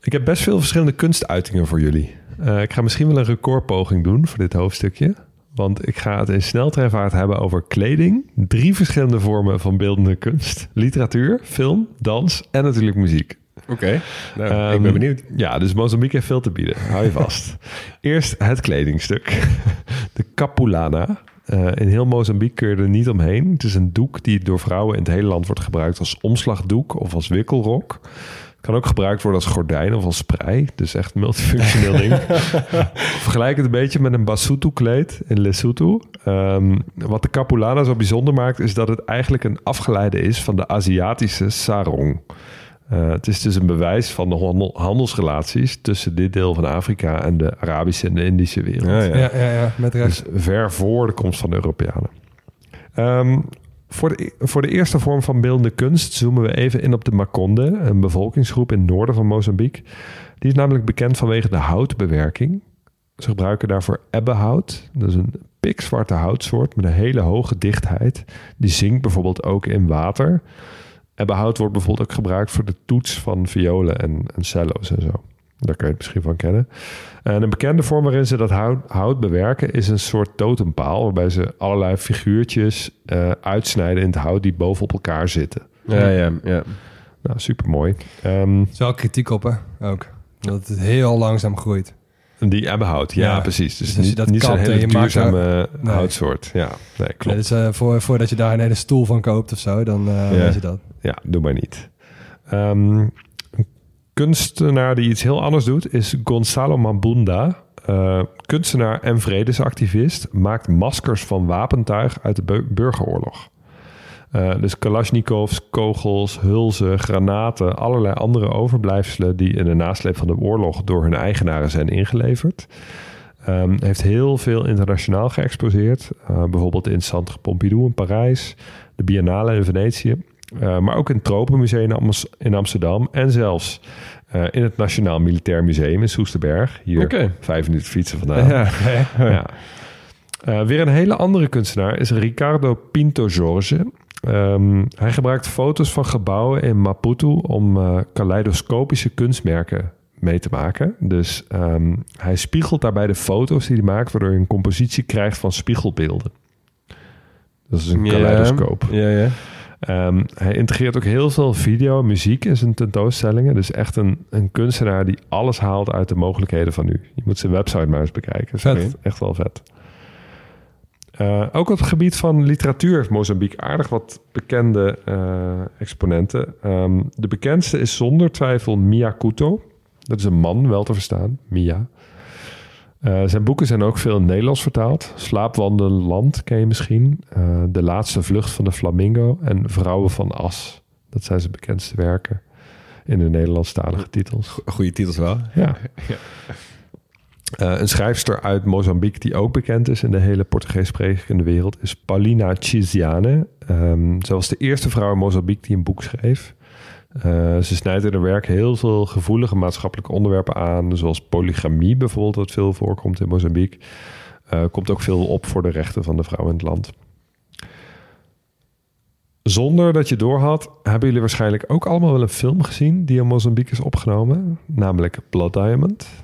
Ik heb best veel verschillende kunstuitingen voor jullie. Eh, ik ga misschien wel een recordpoging doen voor dit hoofdstukje. Want ik ga het in sneltreinvaart hebben over kleding, drie verschillende vormen van beeldende kunst, literatuur, film, dans en natuurlijk muziek. Oké, nou, ik Ehm, ben benieuwd. Ja, dus Mozambique heeft veel te bieden. Hou je vast. Eerst het kledingstuk. De capulana. Eh, in heel Mozambique kun je er niet omheen. Het is een doek die door vrouwen in het hele land wordt gebruikt als omslagdoek of als wikkelrok. Kan ook gebruikt worden als gordijn of als sprei. Dus echt multifunctioneel ding. Vergelijk het een beetje met een Basutu-kleed in Lesotho. Ehm, wat de Capulana zo bijzonder maakt... is dat het eigenlijk een afgeleide is van de Aziatische sarong. Uh, het is dus een bewijs van de handel, handelsrelaties... tussen dit deel van Afrika en de Arabische en de Indische wereld. Ja, ja. Ja, ja, ja, met rechts. Dus ver voor de komst van de Europeanen. Ehm, voor, de, voor de eerste vorm van beeldende kunst zoomen we even in op de Makonde, een bevolkingsgroep in het noorden van Mozambique. Die is namelijk bekend vanwege de houtbewerking. Ze gebruiken daarvoor ebbenhout. Dat is een pikzwarte houtsoort met een hele hoge dichtheid. Die zinkt bijvoorbeeld ook in water. Ebbenhout wordt bijvoorbeeld ook gebruikt voor de toets van violen en, en cello's en zo. Daar kun je het misschien van kennen. En een bekende vorm waarin ze dat hout, hout bewerken is een soort totempaal. Waarbij ze allerlei figuurtjes uh, uitsnijden in het hout die bovenop elkaar zitten. Ja, ja, ja. Nou, super mooi. Um, Er is wel kritiek op, hè? Ook. Dat het heel langzaam groeit. die ebbenhout, ja, Ja, precies. Dus, dus niet, dat niet zo'n kapt hele je maakt daar- duurzame Nee. houtsoort. Ja, nee, klopt. Dus eh, voor, voordat je daar een hele stoel van koopt of zo, dan eh Ja. weet je dat. Ja, doe maar niet. Ehm, een kunstenaar die iets heel anders doet is Gonzalo Mambunda. Eh, kunstenaar en vredesactivist. Maakt maskers van wapentuig uit de bu- burgeroorlog. Eh, dus kalasjnikovs, kogels, hulzen, granaten, allerlei andere overblijfselen die in de nasleep van de oorlog door hun eigenaren zijn ingeleverd. Ehm, heeft heel veel internationaal geëxposeerd. Eh, bijvoorbeeld in Centre Pompidou in Parijs, de Biennale in Venetië. Eh, maar ook in het Tropenmuseum in Ams- in Amsterdam. En zelfs eh, in het Nationaal Militair Museum in Soesterberg. Hier Oké. vijf minuten fietsen vandaan. Ja. Ja. Eh, weer een hele andere kunstenaar is Ricardo Pinto Jorge. Ehm, hij gebruikt foto's van gebouwen in Maputo om kaleidoscopische kunstmerken mee te maken. Dus ehm, hij spiegelt daarbij de foto's die hij maakt, waardoor je een compositie krijgt van spiegelbeelden. Dat is een kaleidoscoop. Ja, ja. Ehm, hij integreert ook heel veel video en muziek in zijn tentoonstellingen. Dus echt een, een kunstenaar die alles haalt uit de mogelijkheden van nu. Je moet zijn website maar eens bekijken. Dat is Vet. Echt, echt wel vet. Eh, ook op het gebied van literatuur heeft Mozambique aardig wat bekende eh, exponenten. Ehm, de bekendste is zonder twijfel Mia Couto. Dat is een man, wel te verstaan. Mia. Eh, zijn boeken zijn ook veel in het Nederlands vertaald. Slaapwandeland ken je misschien. Eh, de laatste vlucht van de flamingo en Vrouwen van As. Dat zijn zijn bekendste werken in de Nederlandstalige titels. Goede titels wel. Ja. Eh, een schrijfster uit Mozambique die ook bekend is in de hele Portugees sprekende wereld is Paulina Chiziane. Ehm zij was de eerste vrouw in Mozambique die een boek schreef. Eh, ze snijdt in werk heel veel gevoelige maatschappelijke onderwerpen aan, zoals polygamie bijvoorbeeld, wat veel voorkomt in Mozambique. Eh, komt ook veel op voor de rechten van de vrouw in het land. Zonder dat je doorhad, hebben jullie waarschijnlijk ook allemaal wel een film gezien die in Mozambique is opgenomen, namelijk Blood Diamond.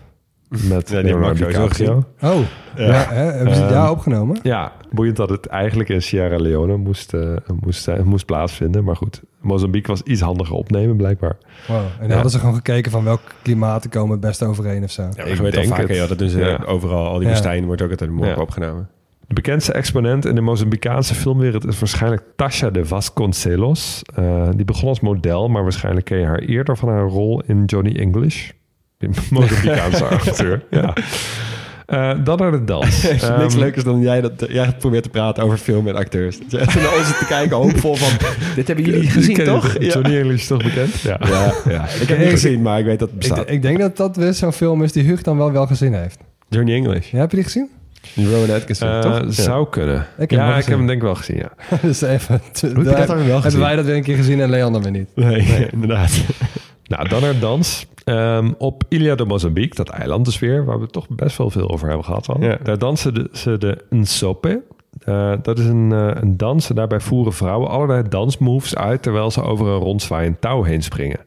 Met Ja, die Leonardo DiCaprio. Oh, ja. hè? hebben ze het Ehm, daar opgenomen? Ja, boeiend dat het eigenlijk in Sierra Leone moest, eh, moest, zijn- moest plaatsvinden. Maar goed, Mozambique was iets handiger opnemen blijkbaar. Wow. En dan ja. hadden ze gewoon gekeken van welk klimaten komen het beste overeen of zo. Ja, Ik weet al vaker, het. ja, dat doen ze Ja. overal. Al die Ja. woestijnen wordt ook altijd morgen Ja. opgenomen. De bekendste exponent in de Mozambicaanse filmwereld is waarschijnlijk Tasha de Vasconcelos. Eh, die begon als model, maar waarschijnlijk ken je haar eerder van haar rol in Johnny English. Die Mozambicaanse acteur. Ja. Eh, dan naar de dans. Is niks Ehm, leukers dan jij dat jij probeert te praten over film en acteurs. Echt naar ons te kijken, hoopvol van... Dit hebben jullie gezien, ken toch? het? Johnny English is toch bekend? Ja. Ja, ja. Ik heb het niet gezien, maar ik weet dat het Ik, bestaat. ik denk dat dat weer zo'n film is die Huug dan wel wel gezien heeft. Johnny English. Ja, heb je die gezien? Rowan Atkinson, Eh, toch? Ja. Zou kunnen. Ik ja, ik heb hem denk ik wel gezien, ja. dus even... Hoe heb je dat dan wel gezien? Hebben wij dat weer een keer gezien en Leon dan weer niet? Nee, inderdaad. Nou, dan naar dans. Ehm, op Ilha de Mozambique, dat eiland dus weer, waar we toch best wel veel over hebben gehad al. Ja. Daar dansen de, ze de Nsope. Eh, dat is een, eh, een dans en daarbij voeren vrouwen allerlei dansmoves uit... terwijl ze over een rondzwaaiend touw heen springen.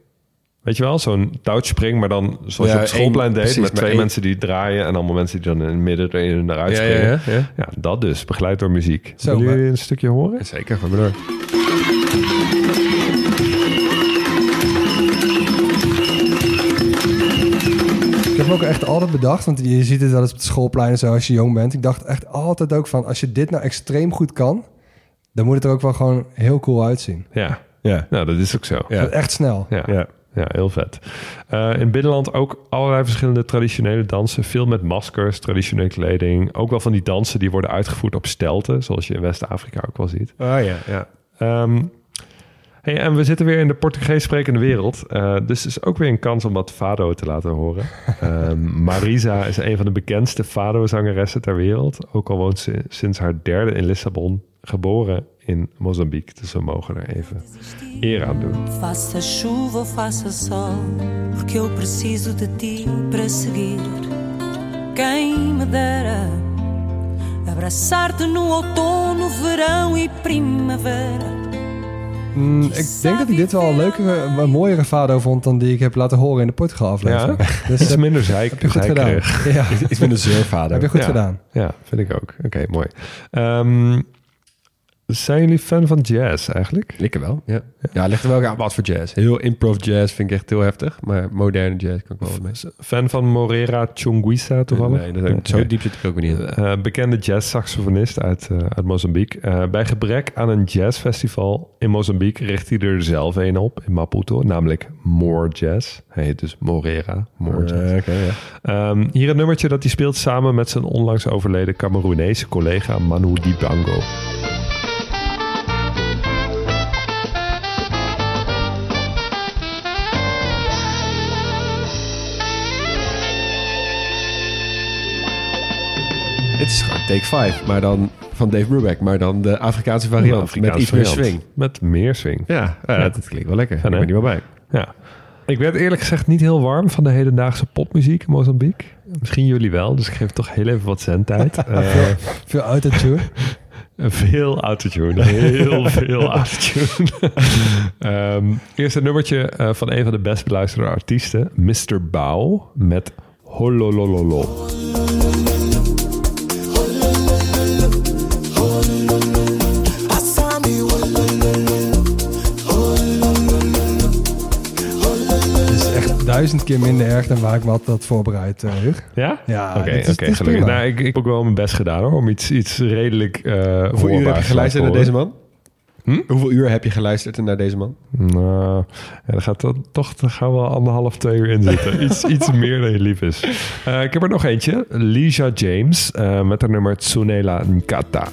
Weet je wel, zo'n touwspring, maar dan zoals Ja, je op schoolplein deed... precies, met twee één- mensen die draaien... en allemaal mensen die dan in het midden erin en eruit Ja, springen. ja, dat dus, begeleid door muziek. Maar- jullie een stukje horen? Zeker, ga maar door. Me ook echt altijd bedacht, want je ziet het wel eens op het schoolplein en zo als je jong bent. Ik dacht echt altijd ook van, als je dit nou extreem goed kan, dan moet het er ook wel gewoon heel cool uitzien. Ja, Ja, nou dat is ook zo. Ja. Echt snel. Ja. ja. Ja, heel vet. Eh, in het binnenland ook allerlei verschillende traditionele dansen. Veel met maskers, traditionele kleding. Ook wel van die dansen die worden uitgevoerd op stelten. Zoals je in West-Afrika ook wel ziet. Oh ja, ja. Ehm, hey, en we zitten weer in de Portugees sprekende wereld. Eh, dus het is ook weer een kans om wat fado te laten horen. Ehm, Marisa is een van de bekendste fado-zangeressen ter wereld. Ook al woont ze sinds haar derde in Lissabon. Geboren in Mozambique. Dus we mogen er even eer aan doen. Faça chuva ou faça sol, porque eu preciso de ti para seguir. Quem me dera abraçar-te no outono, verão e primavera. Mm, ik denk dat ik dit wel een leukere, een mooiere fado vond dan die ik heb laten horen in de Portugal aflevering. Ja? Dus Iets heb, minder zeik, heb je goed gedaan. Ja, Iets minder zeurvader. heb je goed Ja. gedaan. Ja, vind ik ook. Oké, mooi. Ehm, zijn jullie fan van jazz eigenlijk? Ik wel, ja. Ja, ligt er wel aan wat voor jazz. Heel improv jazz vind ik echt heel heftig. Maar moderne jazz kan ik wel mee. Fan van Morera Chunguisa toevallig? Nee, dat, zo Oké. diep zit ik ook niet in. Eh, bekende jazz-saxofonist uit, eh, uit Mozambique. Eh, bij gebrek aan een jazzfestival in Mozambique richt hij er zelf een op in Maputo, namelijk More Jazz. Hij heet dus Morera, More Jazz. Eh. Ehm, hier een nummertje dat hij speelt samen met zijn onlangs overleden Cameroenese collega Manu Dibango. Het is gewoon Take 5, maar dan van Dave Brubeck, maar dan de Afrikaanse variant Afrikaanse met iets meer swing. Met meer swing. Ja, ja, Ja. Dat, klinkt wel lekker. Fijn, ik hè? ben er wel bij. Ja. Ik werd eerlijk gezegd niet heel warm van de hedendaagse popmuziek in Mozambique. Misschien jullie wel, dus ik geef toch heel even wat zendtijd. Eh Veel autotune. veel autotune, heel veel autotune. Ehm eerst een nummertje eh, van een van de best beluisterde artiesten, Mr. Bao, met Hololololo. Duizend keer minder erg dan waar ik had dat voorbereid, eh. Ja? Ja, Oké, is gelukkig. Nou, ik, ik heb ook wel mijn best gedaan hoor, om iets, iets redelijk eh Hoeveel uur heb je geluisterd naar deze man? Hm? Hoeveel uur heb je geluisterd naar deze man? Nou, ja, er gaat dan, toch er gaan wel anderhalf, twee uur in zitten. iets, iets meer dan je lief is. Eh, ik heb er nog eentje. Lisa James eh, met haar nummer Tsunela Nkata.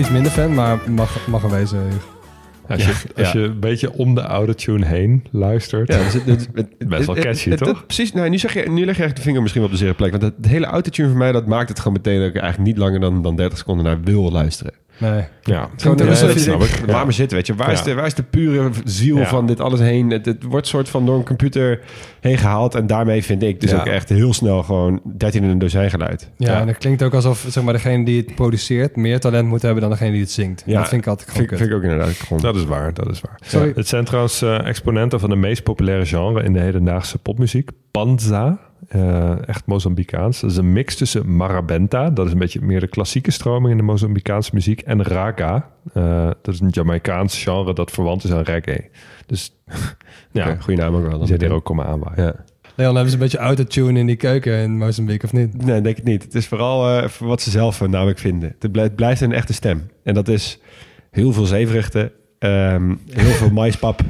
Iets minder fan, maar mag, mag er wezen. Als, je, als je een beetje om de autotune heen luistert. Ja, dus het, het- het- Best wel catchy, het- het- toch? precies. Nou, nu, zeg je, nu leg je echt de vinger misschien wel op de zere plek. Want het, het hele autotune voor mij, dat maakt het gewoon meteen dat ik eigenlijk niet langer dan, dan 30 seconden naar wil luisteren. Nee. Ja, Gewoon, alsof dat snap ik. Laat maar zitten, weet je. Waar, is de, waar is de pure ziel Ja. van dit alles heen? Het, het wordt soort van door een computer heen gehaald. En daarmee vind ik dus Ja. ook echt heel snel gewoon 13 in een dozijn geluid. Ja, Ja. en het klinkt ook alsof zeg maar, degene die het produceert meer talent moet hebben dan degene die het zingt. Ja, dat vind ik altijd gewoon Vind, kut. vind ik ook inderdaad gewoon. dat is waar, dat is waar. Sorry. Het zijn trouwens eh, exponenten van de meest populaire genre in de hedendaagse popmuziek. Panza, eh, echt Mozambicaans. Dat is een mix tussen marabenta, dat is een beetje meer de klassieke stroming in de Mozambicaanse muziek, en raga. eh, dat is een Jamaicaans genre dat verwant is aan reggae. Dus ja, goede naam ook wel. Dan zijn hier ook komen aanwaaien. Ja. Leon, hebben ze een beetje autotune in die keuken in Mozambique, of niet? Nee, denk ik niet. Het is vooral eh, voor wat ze zelf namelijk vinden. Het blijft, blijft een echte stem. En dat is heel veel zeevruchten, ehm, heel veel maispap,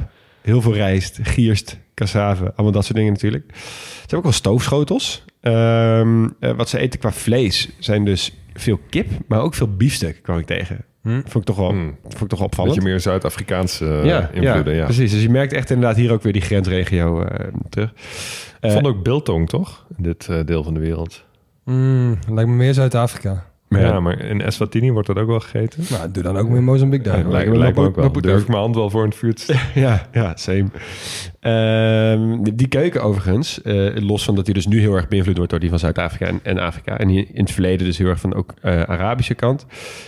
heel veel rijst, gierst, cassave, allemaal dat soort dingen natuurlijk. Ze hebben ook wel stoofschotels. Ehm, eh, wat ze eten qua vlees zijn dus veel kip, maar ook veel biefstuk kwam ik tegen. Vond ik toch wel, Hmm. vond ik toch wel opvallend. beetje meer Zuid-Afrikaanse eh, invloeden, ja. precies. Dus je merkt echt inderdaad hier ook weer die grensregio eh, terug. Ik Eh, vond ook biltong, toch? In dit eh, deel van de wereld. Mm, lijkt me meer Zuid-Afrika. Maar ja, ja, maar in Eswatini wordt dat ook wel gegeten. Nou, doe dan ook meer Mozambique Ja, daar. lijkt, me lijkt me ook wel. Durf ik mijn hand wel voor het vuur te steken. Ja, ja, same. Ehm, die, die keuken overigens, eh, los van dat die dus nu heel erg beïnvloed wordt door die van Zuid-Afrika en, en Afrika. En die in het verleden dus heel erg van ook eh, Arabische kant.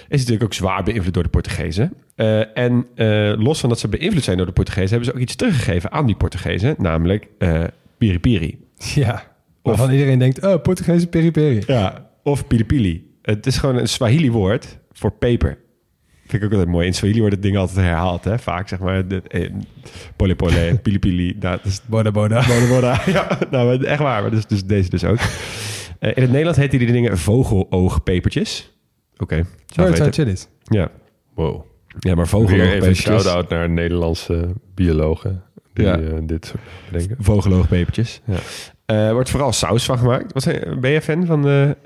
Is natuurlijk ook zwaar beïnvloed door de Portugezen. Eh, en los van dat ze beïnvloed zijn door de Portugezen, hebben ze ook iets teruggegeven aan die Portugezen. Namelijk eh piri piri. Ja, waarvan iedereen denkt, oh, Portugese peri-peri. Ja, of pili pili. Het is gewoon een Swahili woord voor peper. Vind ik ook altijd mooi. In Swahili wordt het ding altijd herhaald, hè? Vaak zeg maar. De, eh, pole pole, pili pili. Nou, dat is Boda boda. Boda boda. Ja, nou, echt waar. Maar dus, dus deze dus ook. Eh, in het Nederlands heten die dingen vogeloogpepertjes. Oké. are chilies. Ja. Wow. ja, maar Weer even shout-out naar Nederlandse biologen die Ja. eh, dit soort bedenken. Vogeloogpepertjes. Ja. Eh, wordt vooral saus van gemaakt. Wat zijn, ben je fan van de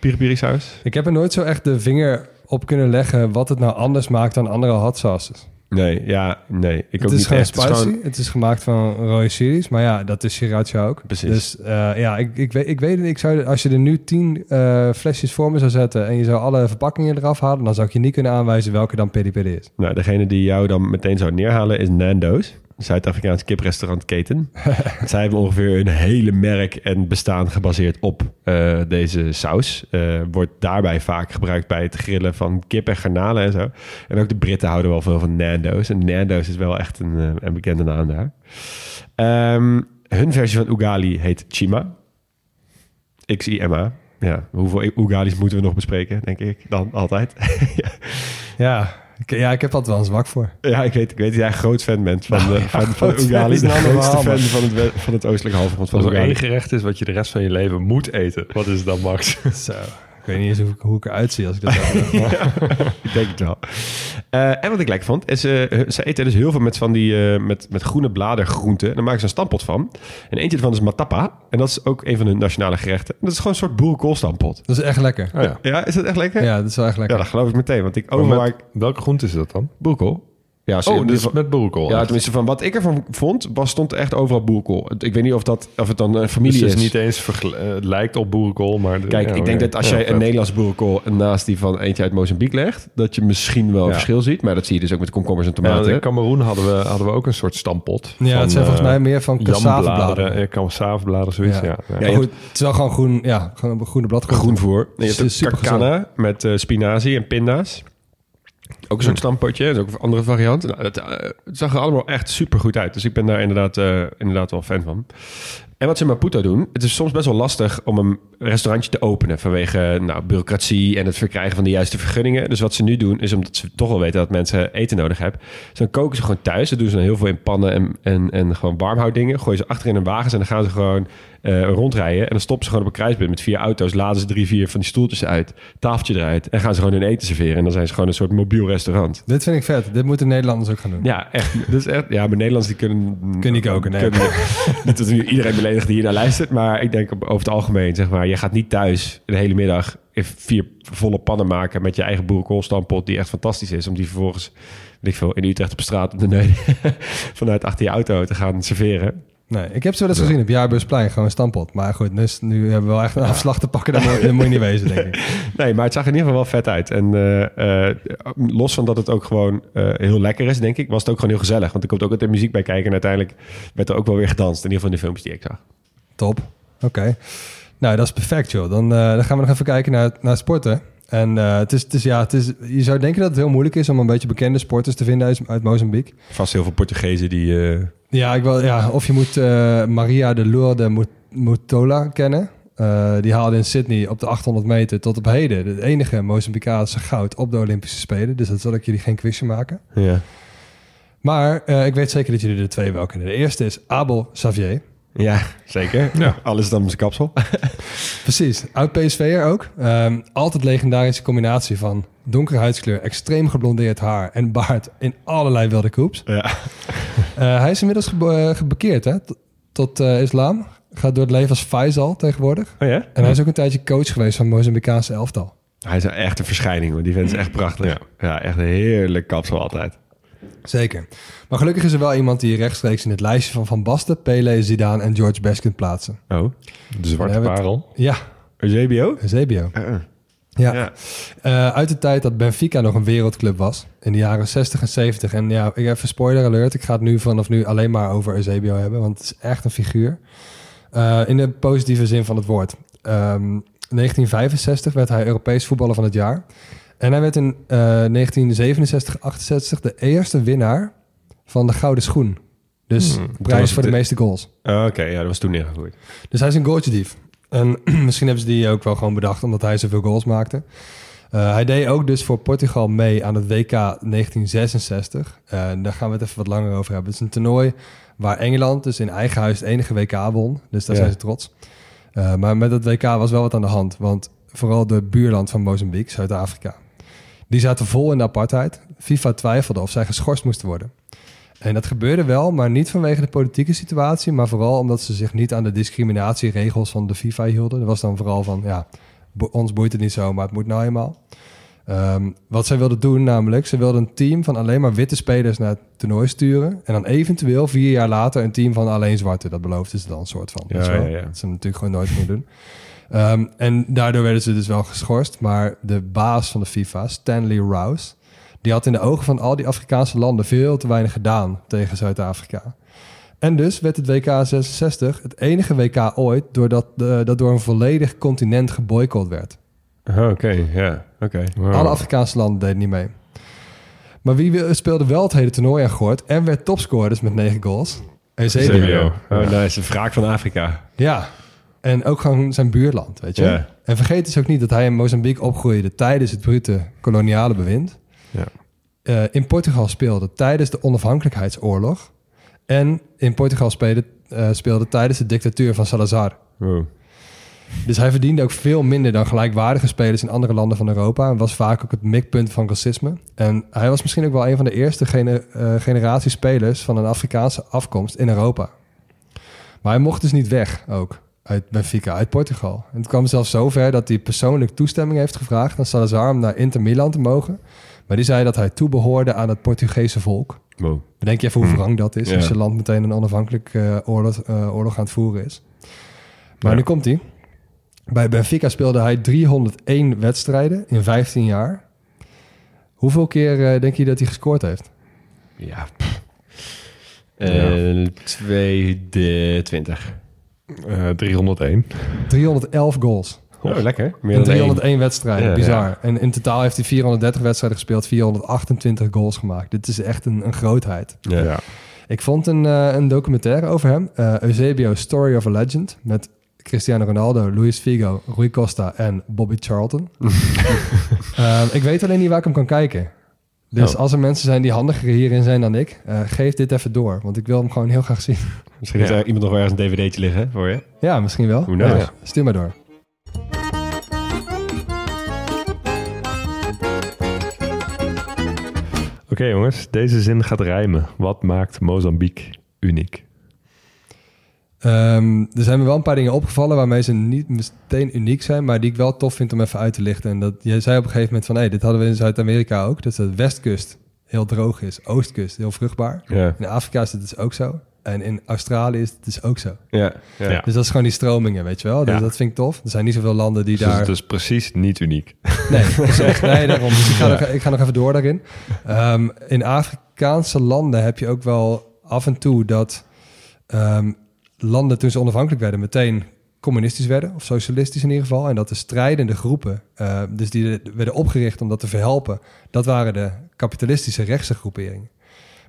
piri piri saus? Ik heb er nooit zo echt de vinger op kunnen leggen wat het nou anders maakt dan andere hot sauces. Nee, ja, nee. Ik het ook is niet gewoon echt. Het is spicy. gewoon- Het is gemaakt van rode chilies. Maar ja, dat is sriracha ook. Precies. Dus eh, ja, ik, ik, weet, ik weet het. Ik zou, als je er nu tien eh, flesjes voor me zou zetten... en je zou alle verpakkingen eraf halen... dan zou ik je niet kunnen aanwijzen welke dan peri peri is. Nou, degene die jou dan meteen zou neerhalen is Nando's. Zuid-Afrikaans kiprestaurantketen. Zij hebben ongeveer een hele merk en bestaan gebaseerd op eh, deze saus. Eh, wordt daarbij vaak gebruikt bij het grillen van kip en garnalen en zo. En ook de Britten houden wel veel van Nando's. En Nando's is wel echt een, eh, een bekende naam daar. Ehm, hun versie van Ugali heet Chima. X-I-M-A. Ja, hoeveel Ugalis moeten we nog bespreken, denk ik, dan altijd. ja. Ja, ja, ik heb altijd wel een zwak voor. Ja, ik weet, ik weet dat jij een groot fan bent van, de, van, van de Ugali. is De grootste verhaal, fan van het, van het oostelijke halfrond van Als er één gerecht is wat je de rest van je leven moet eten, wat is het dan, Max? Zo. Ik weet niet eens hoe, ik- hoe ik eruit zie als ik dat zeg. Ik denk het wel. Eh, en wat ik lekker vond, is eh, ze eten dus heel veel met van die eh, met, met groene bladergroenten. En daar maken ze een stampot van. En eentje ervan is matappa. En dat is ook een van hun nationale gerechten. En dat is gewoon een soort boerenkoolstampot. Dat is echt lekker. Oh ja. Ja, is dat echt lekker? Ja, dat is wel echt Ja, lekker. dat geloof ik meteen. Want ik Maar overal ik... welke groente is dat dan? Boerenkool. Ja, Oh, dus met boerenkool. Ja, echt. tenminste van wat ik ervan vond, was, stond echt overal boerenkool. Ik weet niet of, dat, of het dan een Dus familie het is is. niet eens vergel- eh, het lijkt op boerenkool, maar... de- Kijk, ja, ik denk dat als Ja, jij een. Nederlands boerenkool naast die van eentje uit Mozambique legt, dat je misschien wel verschil ziet. Maar dat zie je dus ook met komkommers en Ja, tomaten. in Cameroen hadden we, hadden we ook een soort stampot. Ja, van, het zijn volgens eh, mij meer van cassavebladeren. eh, cassavebladeren, zoiets. Ja. Ja. Goed, het is wel gewoon groen, ja, gewoon een groene bladgroente. Groenvoer. En je hebt kakana met eh, spinazie en pinda's. Ook een soort stampotje. Dat is ook een andere variant. Nou, het, eh, het zag er allemaal echt super goed uit. Dus ik ben daar inderdaad, eh, inderdaad wel fan van. En wat ze in Maputo doen, het is soms best wel lastig om een restaurantje te openen vanwege nou, bureaucratie en het verkrijgen van de juiste vergunningen. Dus wat ze nu doen, is omdat ze toch wel weten dat mensen eten nodig hebben. Dus dan koken ze gewoon thuis. Dat doen ze dan heel veel in pannen en, en, en gewoon warmhouddingen. Gooien ze achterin een wagens en dan gaan ze gewoon eh, rondrijden. En dan stoppen ze gewoon op een kruispunt met vier auto's. Laden ze drie, vier van die stoeltjes uit. Tafeltje eruit. En gaan ze gewoon hun eten serveren. En dan zijn ze gewoon een soort mobiel restaurant. Dit vind ik vet. Dit moeten Nederlanders ook gaan doen. Ja, echt. Dus echt ja, maar Nederlands die kunnen... Kun niet koken, nee. kunnen- niet dat nu iedereen beledigt die hier naar luistert. Maar ik denk over het algemeen, zeg maar... Je gaat niet thuis de hele middag vier volle pannen maken... met je eigen boerenkoolstampot die echt fantastisch is. Om die vervolgens, weet ik veel, in Utrecht op straat... Op de neus, vanuit achter je auto te gaan serveren. Nee, ik heb ze wel eens gezien op Jaarbeursplein, gewoon een stampot. Maar goed, dus nu hebben we wel echt een afslag te pakken. Dat moet, moet je niet wezen, denk ik. Nee, maar het zag in ieder geval wel vet uit. En eh, eh, los van dat het ook gewoon eh, heel lekker is, denk ik... was het ook gewoon heel gezellig. Want er komt ook altijd muziek bij kijken. En uiteindelijk werd er ook wel weer gedanst. In ieder geval in de filmpjes die ik zag. Top. Oké. Nou, dat is perfect, joh. Dan, dan gaan we nog even kijken naar, naar sporten. En het is, het is, ja, het is, je zou denken dat het heel moeilijk is om een beetje bekende sporters te vinden uit, uit Mozambique. Vast heel veel Portugezen die... Ja, ik wil, ja, of je moet eh, Maria de Lourde Mut- Mutola kennen. Eh, die haalde in Sydney op de 800 meter tot op heden de enige Mozambicaanse goud op de Olympische Spelen. Dus dat zal ik jullie geen quizje maken. ja. Maar eh, ik weet zeker dat jullie er twee wel kennen. De eerste is Abel Xavier. Ja, zeker. Ja. Alles dan met zijn kapsel. Precies, oud PSV'er ook. Ehm, altijd legendarische combinatie van donkere huidskleur, extreem geblondeerd haar en baard in allerlei wilde koeps. ja. Eh, hij is inmiddels gebe- eh, gebekeerd hè, tot, eh, islam. Gaat door het leven als Faisal tegenwoordig. Oh ja? En hij is ook een tijdje coach geweest van Mozambicaanse elftal. Hij is echt een verschijning, hoor. Die vent is echt prachtig. Ja, Ja. echt een heerlijk kapsel altijd. Zeker. Maar gelukkig is er wel iemand die rechtstreeks in het lijstje van Van Basten, Pele, Zidane en George Best kunt plaatsen. Oh. De zwarte het- parel. Ja, Eusebio? Eusebio. Uh, Ja. Ja. Eh, uit de tijd dat Benfica nog een wereldclub was. In de jaren 60 en 70. En ja, ik even spoiler alert. Ik ga het nu vanaf nu alleen maar over Eusebio hebben. Want het is echt een figuur. Eh, in de positieve zin van het woord. Ehm 1965 werd hij Europees voetballer van het jaar. En hij werd in eh 1967, 68 de eerste winnaar van de Gouden Schoen. Dus Hmm, prijs voor de de- meeste goals. Oh, Oké, ja, dat was toen neergegroeid. Dus hij is een goaltje dief. En misschien hebben ze die ook wel gewoon bedacht, omdat hij zoveel goals maakte. Eh, hij deed ook dus voor Portugal mee aan het WK 1966. Eh, daar gaan we het even wat langer over hebben. Het is een toernooi waar Engeland dus in eigen huis het enige WK won. Dus daar Ja. zijn ze trots. Eh, maar met het WK was wel wat aan de hand. Want vooral de buurland van Mozambique, Zuid-Afrika... die zaten vol in de apartheid. FIFA twijfelde of zij geschorst moesten worden. En dat gebeurde wel, maar niet vanwege de politieke situatie... maar vooral omdat ze zich niet aan de discriminatieregels van de FIFA hielden. Dat was dan vooral van, ja, ons boeit het niet zo, maar het moet nou eenmaal. Ehm, wat zij wilden doen namelijk, ze wilden een team van alleen maar witte spelers naar het toernooi sturen. En dan eventueel vier jaar later een team van alleen zwarte. Dat beloofden ze dan een soort van. Ja, ja, ja. Dat ze natuurlijk gewoon nooit gingen doen. Ehm, en daardoor werden ze dus wel geschorst. Maar de baas van de FIFA, Stanley Rouse, die had in de ogen van al die Afrikaanse landen veel te weinig gedaan tegen Zuid-Afrika. En dus werd het WK 66 het enige WK ooit doordat, eh, dat door een volledig continent geboycott werd. Oké, ja, oké. Wow. Alle Afrikaanse landen deden niet mee. Maar wie speelde wel het hele toernooi aan Gort en werd topscorer dus met negen goals? Eusebio. Eusebio. Oh, nice. De wraak van Afrika. Ja, en ook gewoon zijn buurland, weet je. Ja. En vergeet dus ook niet dat hij in Mozambique opgroeide tijdens het brute koloniale bewind. Ja. Eh, in Portugal speelde tijdens de onafhankelijkheidsoorlog. En in Portugal speelde, eh, speelde tijdens de dictatuur van Salazar. Wow. Dus hij verdiende ook veel minder dan gelijkwaardige spelers in andere landen van Europa. En was vaak ook het mikpunt van racisme. En hij was misschien ook wel een van de eerste gene, eh, generatie spelers van een Afrikaanse afkomst in Europa. Maar hij mocht dus niet weg ook uit Benfica, uit Portugal. En het kwam zelfs zover dat hij persoonlijk toestemming heeft gevraagd aan Salazar om naar Inter Milan te mogen. Maar die zei dat hij toebehoorde aan het Portugese volk. Wow. Bedenk je even hoe wrang dat is Ja. als je land meteen een onafhankelijk eh, oorlog, eh, oorlog aan het voeren is. Maar Ja. nu komt hij. Bij Benfica speelde hij 301 wedstrijden in 15 jaar. Hoeveel keer eh, denk je dat hij gescoord heeft? Ja. pff. Eh, 220. Eh, 301. 311 goals. Oh, lekker. Meer in dan één. 301 wedstrijden, Ja, bizar. En in totaal heeft hij 430 wedstrijden gespeeld, 428 goals gemaakt. Dit is echt een, een grootheid. Ja. Ja. Ik vond een, eh, een documentaire over hem, eh Eusebio Story of a Legend, met Cristiano Ronaldo, Luis Figo, Rui Costa en Bobby Charlton. Ik weet alleen niet waar ik hem kan kijken. Dus Oh. als er mensen zijn die handiger hierin zijn dan ik, eh, geef dit even door. Want ik wil hem gewoon heel graag zien. Misschien is Ja. er iemand nog wel ergens een dvd'tje liggen voor je. ja, misschien wel. Knows? Ja, stuur maar door. Oké jongens, deze zin gaat rijmen. Wat maakt Mozambique uniek? Ehm, er zijn me wel een paar dingen opgevallen waarmee ze niet meteen uniek zijn, maar die ik wel tof vind om even uit te lichten. En dat jij zei op een gegeven moment van, hé, dit hadden we in Zuid-Amerika ook, dat de westkust heel droog is, oostkust heel vruchtbaar. Ja. In Afrika is het dus ook zo. En in Australië is het dus ook zo. Ja. ja. Ja. Dus dat is gewoon die stromingen, weet je wel. Dus Ja. dat vind ik tof. Er zijn niet zoveel landen die Dus daar... het is precies niet uniek. Nee, nee, daarom. Dus ik ga, nog, ik ga nog even door daarin. Ehm, in Afrikaanse landen heb je ook wel af en toe dat ehm, landen toen ze onafhankelijk werden meteen communistisch werden, of socialistisch in ieder geval. En dat de strijdende groepen, eh, dus die werden opgericht om dat te verhelpen, dat waren de kapitalistische rechtse groeperingen.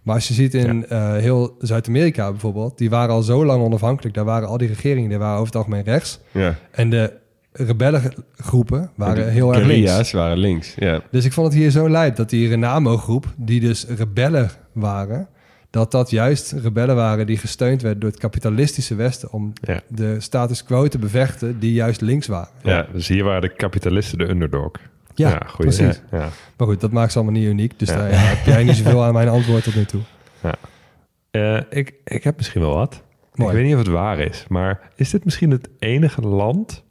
Maar als je ziet in eh, heel Zuid-Amerika bijvoorbeeld, die waren al zo lang onafhankelijk, daar waren al die regeringen, die waren over het algemeen rechts. ja. En de rebellengroepen waren De heel erg links. waren links. Ja. Dus ik vond het hier zo lijp dat die Renamo-groep, die dus rebellen waren, dat dat juist rebellen waren die gesteund werden door het kapitalistische Westen om Ja. de status quo te bevechten, die juist links waren. Ja, dus hier waren de kapitalisten de underdog. Ja, goeie. precies. Ja. Maar goed, dat maakt ze allemaal niet uniek. Dus daar heb jij niet zoveel aan mijn antwoord tot nu toe. Eh, ik, ik heb misschien wel wat. Mooi. Ik weet niet of het waar is, maar is dit misschien het enige land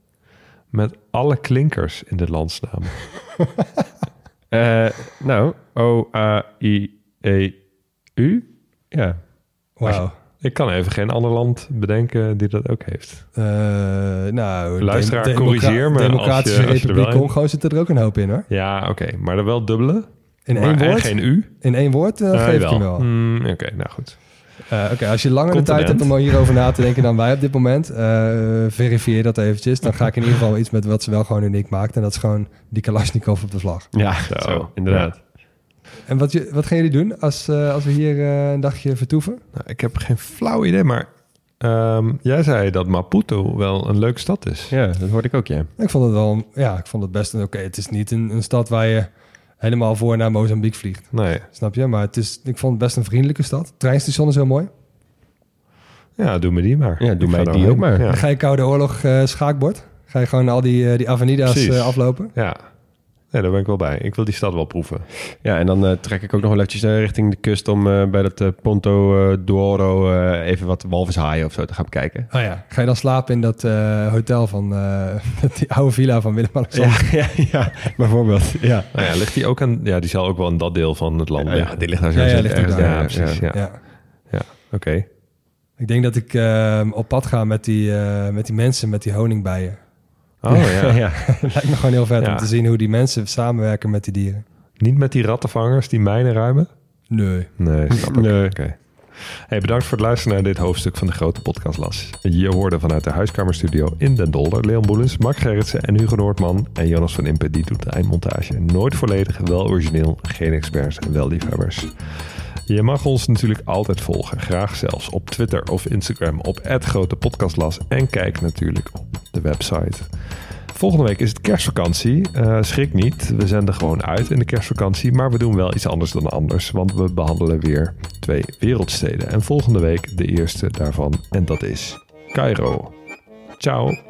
met alle klinkers in de landsnaam? Eh, nou, O-A-I-E-U. Ja. Wauw. Ik kan even geen ander land bedenken die dat ook heeft. Eh, nou, Luisteraar, dem- corrigeer me als je- Democratische als je wel Republiek Congo zit er ook een hoop in hoor. Ja, oké, maar dan wel dubbele. In maar, één woord? geen U. In één woord eh, Eh, geef ik hem wel. Hmm, oké, nou goed. Eh, Oké, als je langer de tijd hebt om hierover na te denken dan wij op dit moment, eh, verifieer dat eventjes. Dan ga ik in ieder geval iets met wat ze wel gewoon uniek maakt. En dat is gewoon die Kalashnikov op de vlag. Ja, Zo, zo, inderdaad. En wat, je, wat gaan jullie doen als, eh, als we hier eh, een dagje vertoeven? Nou, ik heb geen flauw idee, maar Ehm, jij zei dat Maputo wel een leuke stad is. Ja, dat hoorde ik ook, ja. Ik vond het wel, ja, ik vond het best een oké. Het is niet een, een stad waar je helemaal voor naar Mozambique vliegt. Nee. Snap je? Maar het is, ik vond het best een vriendelijke stad. Het treinstation is heel mooi. Ja, doe me die maar. Ja, doe Ik mij die ook maar. Ja. Ga je Koude Oorlog eh, schaakbord. Ga je gewoon al die, eh, die avenidas eh, aflopen. ja. Nee, daar ben ik wel bij. Ik wil die stad wel proeven. Ja, en dan eh, trek ik ook nog wel eventjes eh, richting de kust om eh, bij dat eh, Ponto eh, even wat walvishaaien of zo te gaan bekijken. Oh ja. Ga je dan slapen in dat eh, hotel van eh, die oude villa van Willem-Alexander? Ja, ja, ja, bijvoorbeeld. Ja. Nou ja, ligt die ook aan... Ja, die zal ook wel in dat deel van het land Ja, liggen. die ligt daar Ja, zo ja, ligt ook ergens daar, Ja, precies. Ja, Ja. ja. Oké. Ik denk dat ik op pad ga met die, eh, met die mensen met die honingbijen. Oh ja. ja. Lijkt me gewoon heel vet Ja. om te zien hoe die mensen samenwerken met die dieren. Niet met die rattenvangers die mijnen ruimen? Nee. Nee, snap ik. Nee. Oké. Hey, bedankt voor het luisteren naar dit hoofdstuk van de Grote Podcastlas. Je hoorde vanuit de huiskamerstudio in Den Dolder Leon Boelens, Mark Gerritsen en Hugo Noordman. En Jonas van Impe, die doet de eindmontage. Nooit volledig, wel origineel, geen experts en wel liefhebbers. Je mag ons natuurlijk altijd volgen, graag zelfs op Twitter of Instagram op Grote Podcastlas. En kijk natuurlijk op de website. Volgende week is het kerstvakantie. Eh, schrik niet, we zenden gewoon uit in de kerstvakantie. Maar we doen wel iets anders dan anders. Want we behandelen weer twee wereldsteden. En volgende week de eerste daarvan. En dat is Cairo. Ciao.